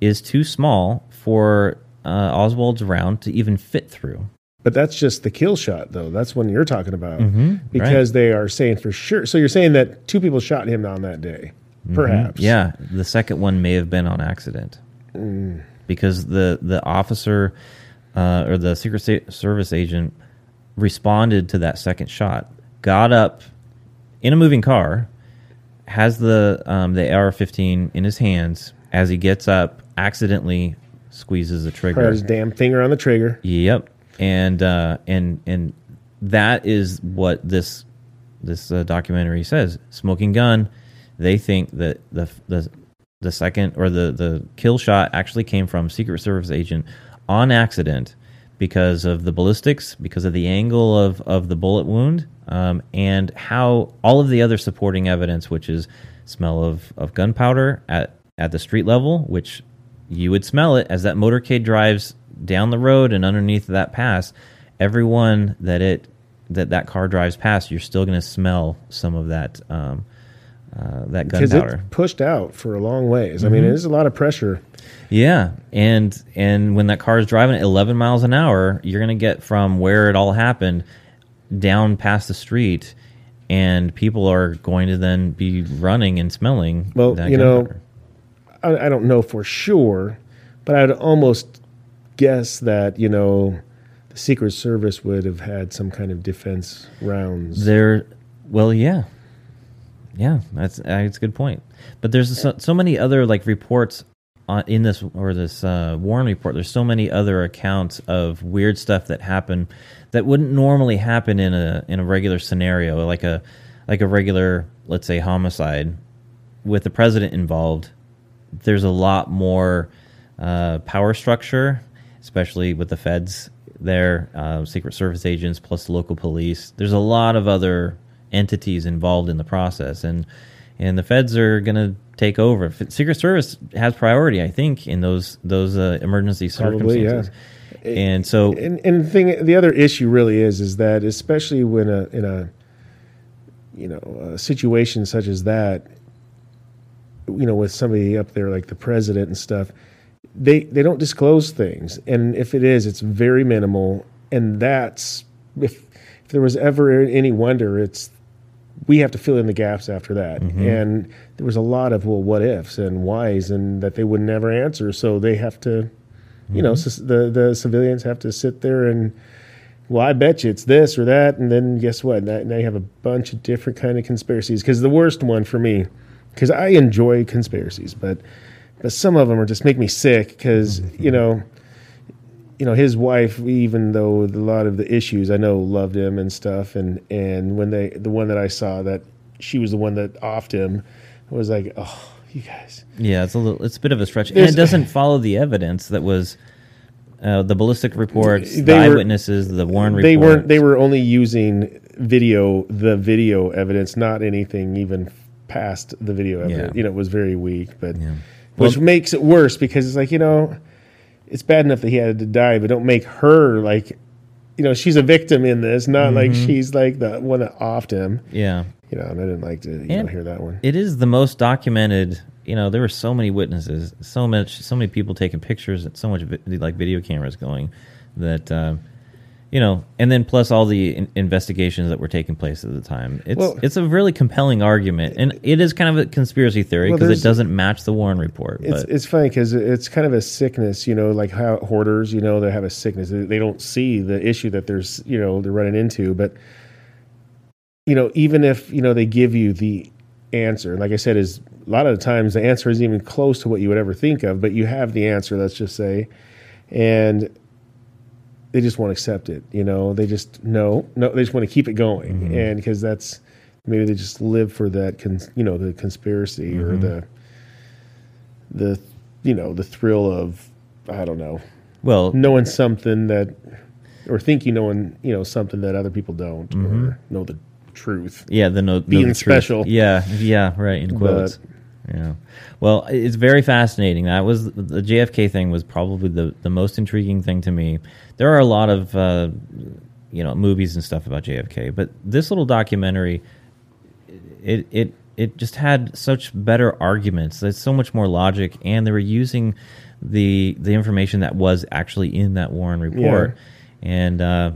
is too small for uh, Oswald's round to even fit through. But that's just the kill shot, though. That's when you're talking about Mhm, because they are saying for sure. So you're saying that two people shot him on that day, perhaps. Mm-hmm. Yeah, the second one may have been on accident because the the officer uh, or the Secret Service agent responded to that second shot, got up in a moving car, has the um, the AR-15 in his hands as he gets up, accidentally squeezes the trigger. Had his damn finger on the trigger. Yep, and uh, and and that is what this this uh, documentary says. Smoking gun. They think that the the the second or the the kill shot actually came from Secret Service agent on accident because of the ballistics, because of the angle of of the bullet wound, um, and how all of the other supporting evidence, which is smell of of gunpowder at at the street level, which you would smell it as that motorcade drives down the road and underneath that pass. Everyone that it that that car drives past, you're still going to smell some of that um, uh, that gunpowder. pushed out for a long ways. I Mm-hmm. mean, there's a lot of pressure. Yeah, and and when that car is driving at 11 miles an hour, you're going to get from where it all happened down past the street, and people are going to then be running and smelling. Well, that you know. I, I don't know for sure, but I'd almost guess that you know the Secret Service would have had some kind of defense rounds. There, well, yeah, yeah, that's uh, that's a good point. But there's so, so many other like reports on in this or this uh, Warren report. There's so many other accounts of weird stuff that happen that wouldn't normally happen in a in a regular scenario, like a like a regular, let's say, homicide with the president involved. There's a lot more uh, power structure, especially with the feds there, uh, Secret Service agents plus local police. There's a lot of other entities involved in the process, and and the feds are going to take over. Secret Service has priority, I think, in those those uh, emergency Probably, yeah. circumstances. And so, and and the thing, the other issue really is is that especially when a in a you know a situation such as that, you know, with somebody up there like the president and stuff, they they don't disclose things, and if it is, it's very minimal, and that's if if there was ever any wonder, it's we have to fill in the gaps after that. Mm-hmm. And there was a lot of well, what ifs and whys, and that they would never answer. So they have to, you mm-hmm. know, the the civilians have to sit there and. Well, I bet you it's this or that, and then guess what? Now, now you have a bunch of different kind of conspiracies. Because the worst one for me, because I enjoy conspiracies, but but some of them are just make me sick. Because mm-hmm. you know, you know his wife even though a lot of the issues i know loved him and stuff and and when they the one that i saw that she was the one that offed him i was like oh you guys yeah, it's a little, it's a bit of a stretch, and it doesn't follow the evidence that was. Uh, the ballistic reports, the were- eyewitnesses, the Warren report. they weren't they were only using video the video evidence not anything even past the video evidence Yeah. you know it was very weak but Yeah. which makes it worse because it's like you know it's bad enough that he had to die but don't make her like you know she's a victim in this not like Mm-hmm. she's like the one that offed him Yeah, you know, and I didn't like to you know, hear that one. it is the most documented. You know, there were so many witnesses, so much, so many people taking pictures, and so much vi- like video cameras going that uh, you know, and then plus all the in- investigations that were taking place at the time. It's Well- it's a really compelling argument, and it is kind of a conspiracy theory because there's- it doesn't match the Warren report. It's But it's funny because it's kind of a sickness, you know, like how hoarders, you know, they have a sickness. They they don't see the issue that there's, you know, they're running into. But you know, even if you know they give you the answer, like I said, is a lot of the times the answer isn't even close to what you would ever think of. But you have the answer, let's just say, and they just won't accept it. You know, they just no, no, they just want to keep it going, mm-hmm. and because that's maybe they just live for that, cons, you know, the conspiracy or mm-hmm. the the you know the thrill of I don't know well, knowing something that or think you knowing you know something that other people don't mm-hmm. or know the truth. yeah, the no being the truth. special. Yeah, yeah, right. In quotes. Yeah. Well, it's very fascinating. That was the JFK thing was probably the the most intriguing thing to me. There are a lot of uh, you know movies and stuff about JFK, but this little documentary, it it it just had such better arguments. There's so much more logic, and they were using the the information that was actually in that Warren report, and. Uh,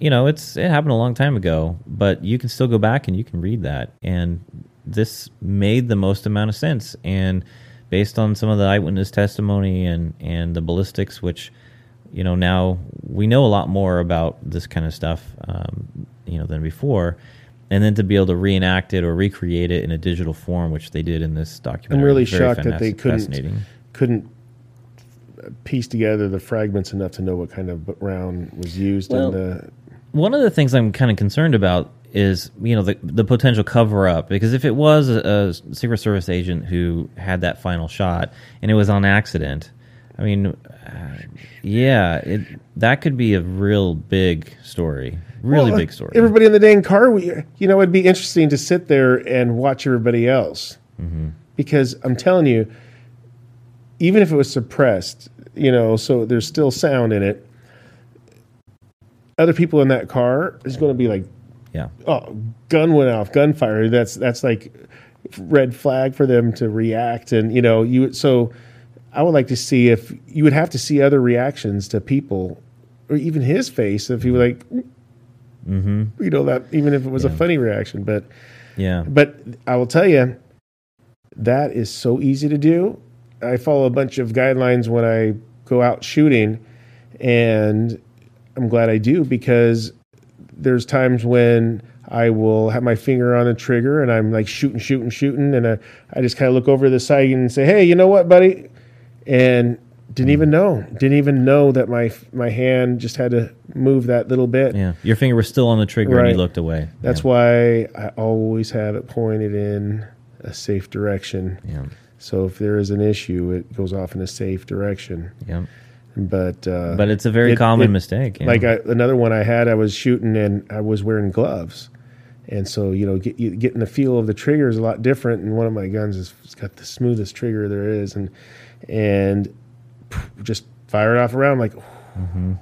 you know, it's it happened a long time ago, but you can still go back and you can read that. And this made the most amount of sense. And based on some of the eyewitness testimony and and the ballistics, which you know now we know a lot more about this kind of stuff, um, you know, than before. And then to be able to reenact it or recreate it in a digital form, which they did in this documentary, I'm really shocked that they couldn't couldn't piece together the fragments enough to know what kind of round was used Well, in the one of the things I'm kind of concerned about is you know the the potential cover up because if it was a, a Secret Service agent who had that final shot and it was on accident, I mean, uh, yeah, it that could be a real big story, really Well, big story. Everybody in the dang car, we, you know, it'd be interesting to sit there and watch everybody else. Mm-hmm. Because I'm telling you, even if it was suppressed, you know, so there's still sound in it, other people in that car is going to be like, yeah, oh, gun went off, gunfire. That's that's like red flag for them to react, and you know, you so. I would like to see if you would have to see other reactions to people, or even his face if he was like, mm-hmm. you know, that even if it was a funny reaction. But yeah, but I will tell you, that is so easy to do. I follow a bunch of guidelines when I go out shooting, and I'm glad I do because there's times when I will have my finger on the trigger and I'm like shooting, shooting, shooting, and I, I just kind of look over the side and say, "Hey, you know what, buddy?" And didn't even know, didn't even know that my my hand just had to move that little bit. yeah. Your finger was still on the trigger and you looked away. That's yeah. why I always have it pointed in a safe direction. Yeah, So if there is an issue, it goes off in a safe direction. yeah. But uh, But it's a very it- common it- mistake. yeah. like I, another one I had, I was shooting and I was wearing gloves, and so you know, get, you, getting the feel of the trigger is a lot different. And one of my guns is it's got the smoothest trigger there is, and and just fire it off around like. Mm-hmm.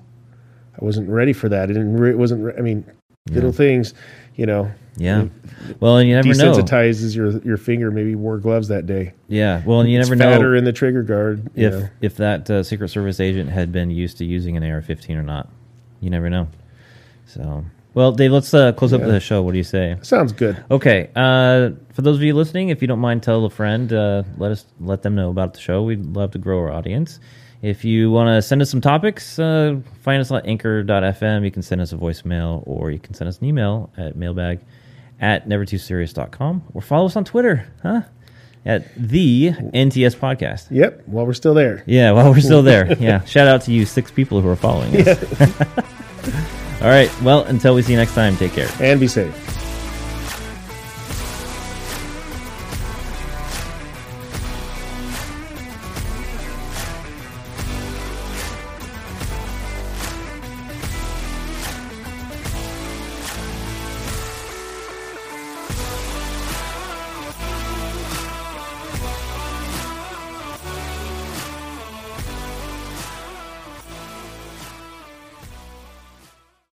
I wasn't ready for that. It didn't. Re- it wasn't. Re- I mean, little things, you know. yeah. Well, and you never know. desensitizes your your finger. Maybe wore gloves that day. Yeah. Well, and you It's never know. fatter in the trigger guard. you if know. if that uh, Secret Service agent had been used to using an AR-15 or not. You never know. So, well, Dave, let's uh, close up the show. What do you say? sounds good. Okay. Uh, for those of you listening, if you don't mind, tell a friend. Uh, let us let them know about the show. We'd love to grow our audience. If you want to send us some topics, uh, find us on anchor.fm. You can send us a voicemail or you can send us an email at mailbag at nevertooserious.com or follow us on Twitter, huh? At the NTS Podcast. Yep. While we're still there. Yeah, while we're still there. *laughs* Yeah. Shout out to you six people who are following us. *laughs* All right. Well, until we see you next time, take care. And be safe.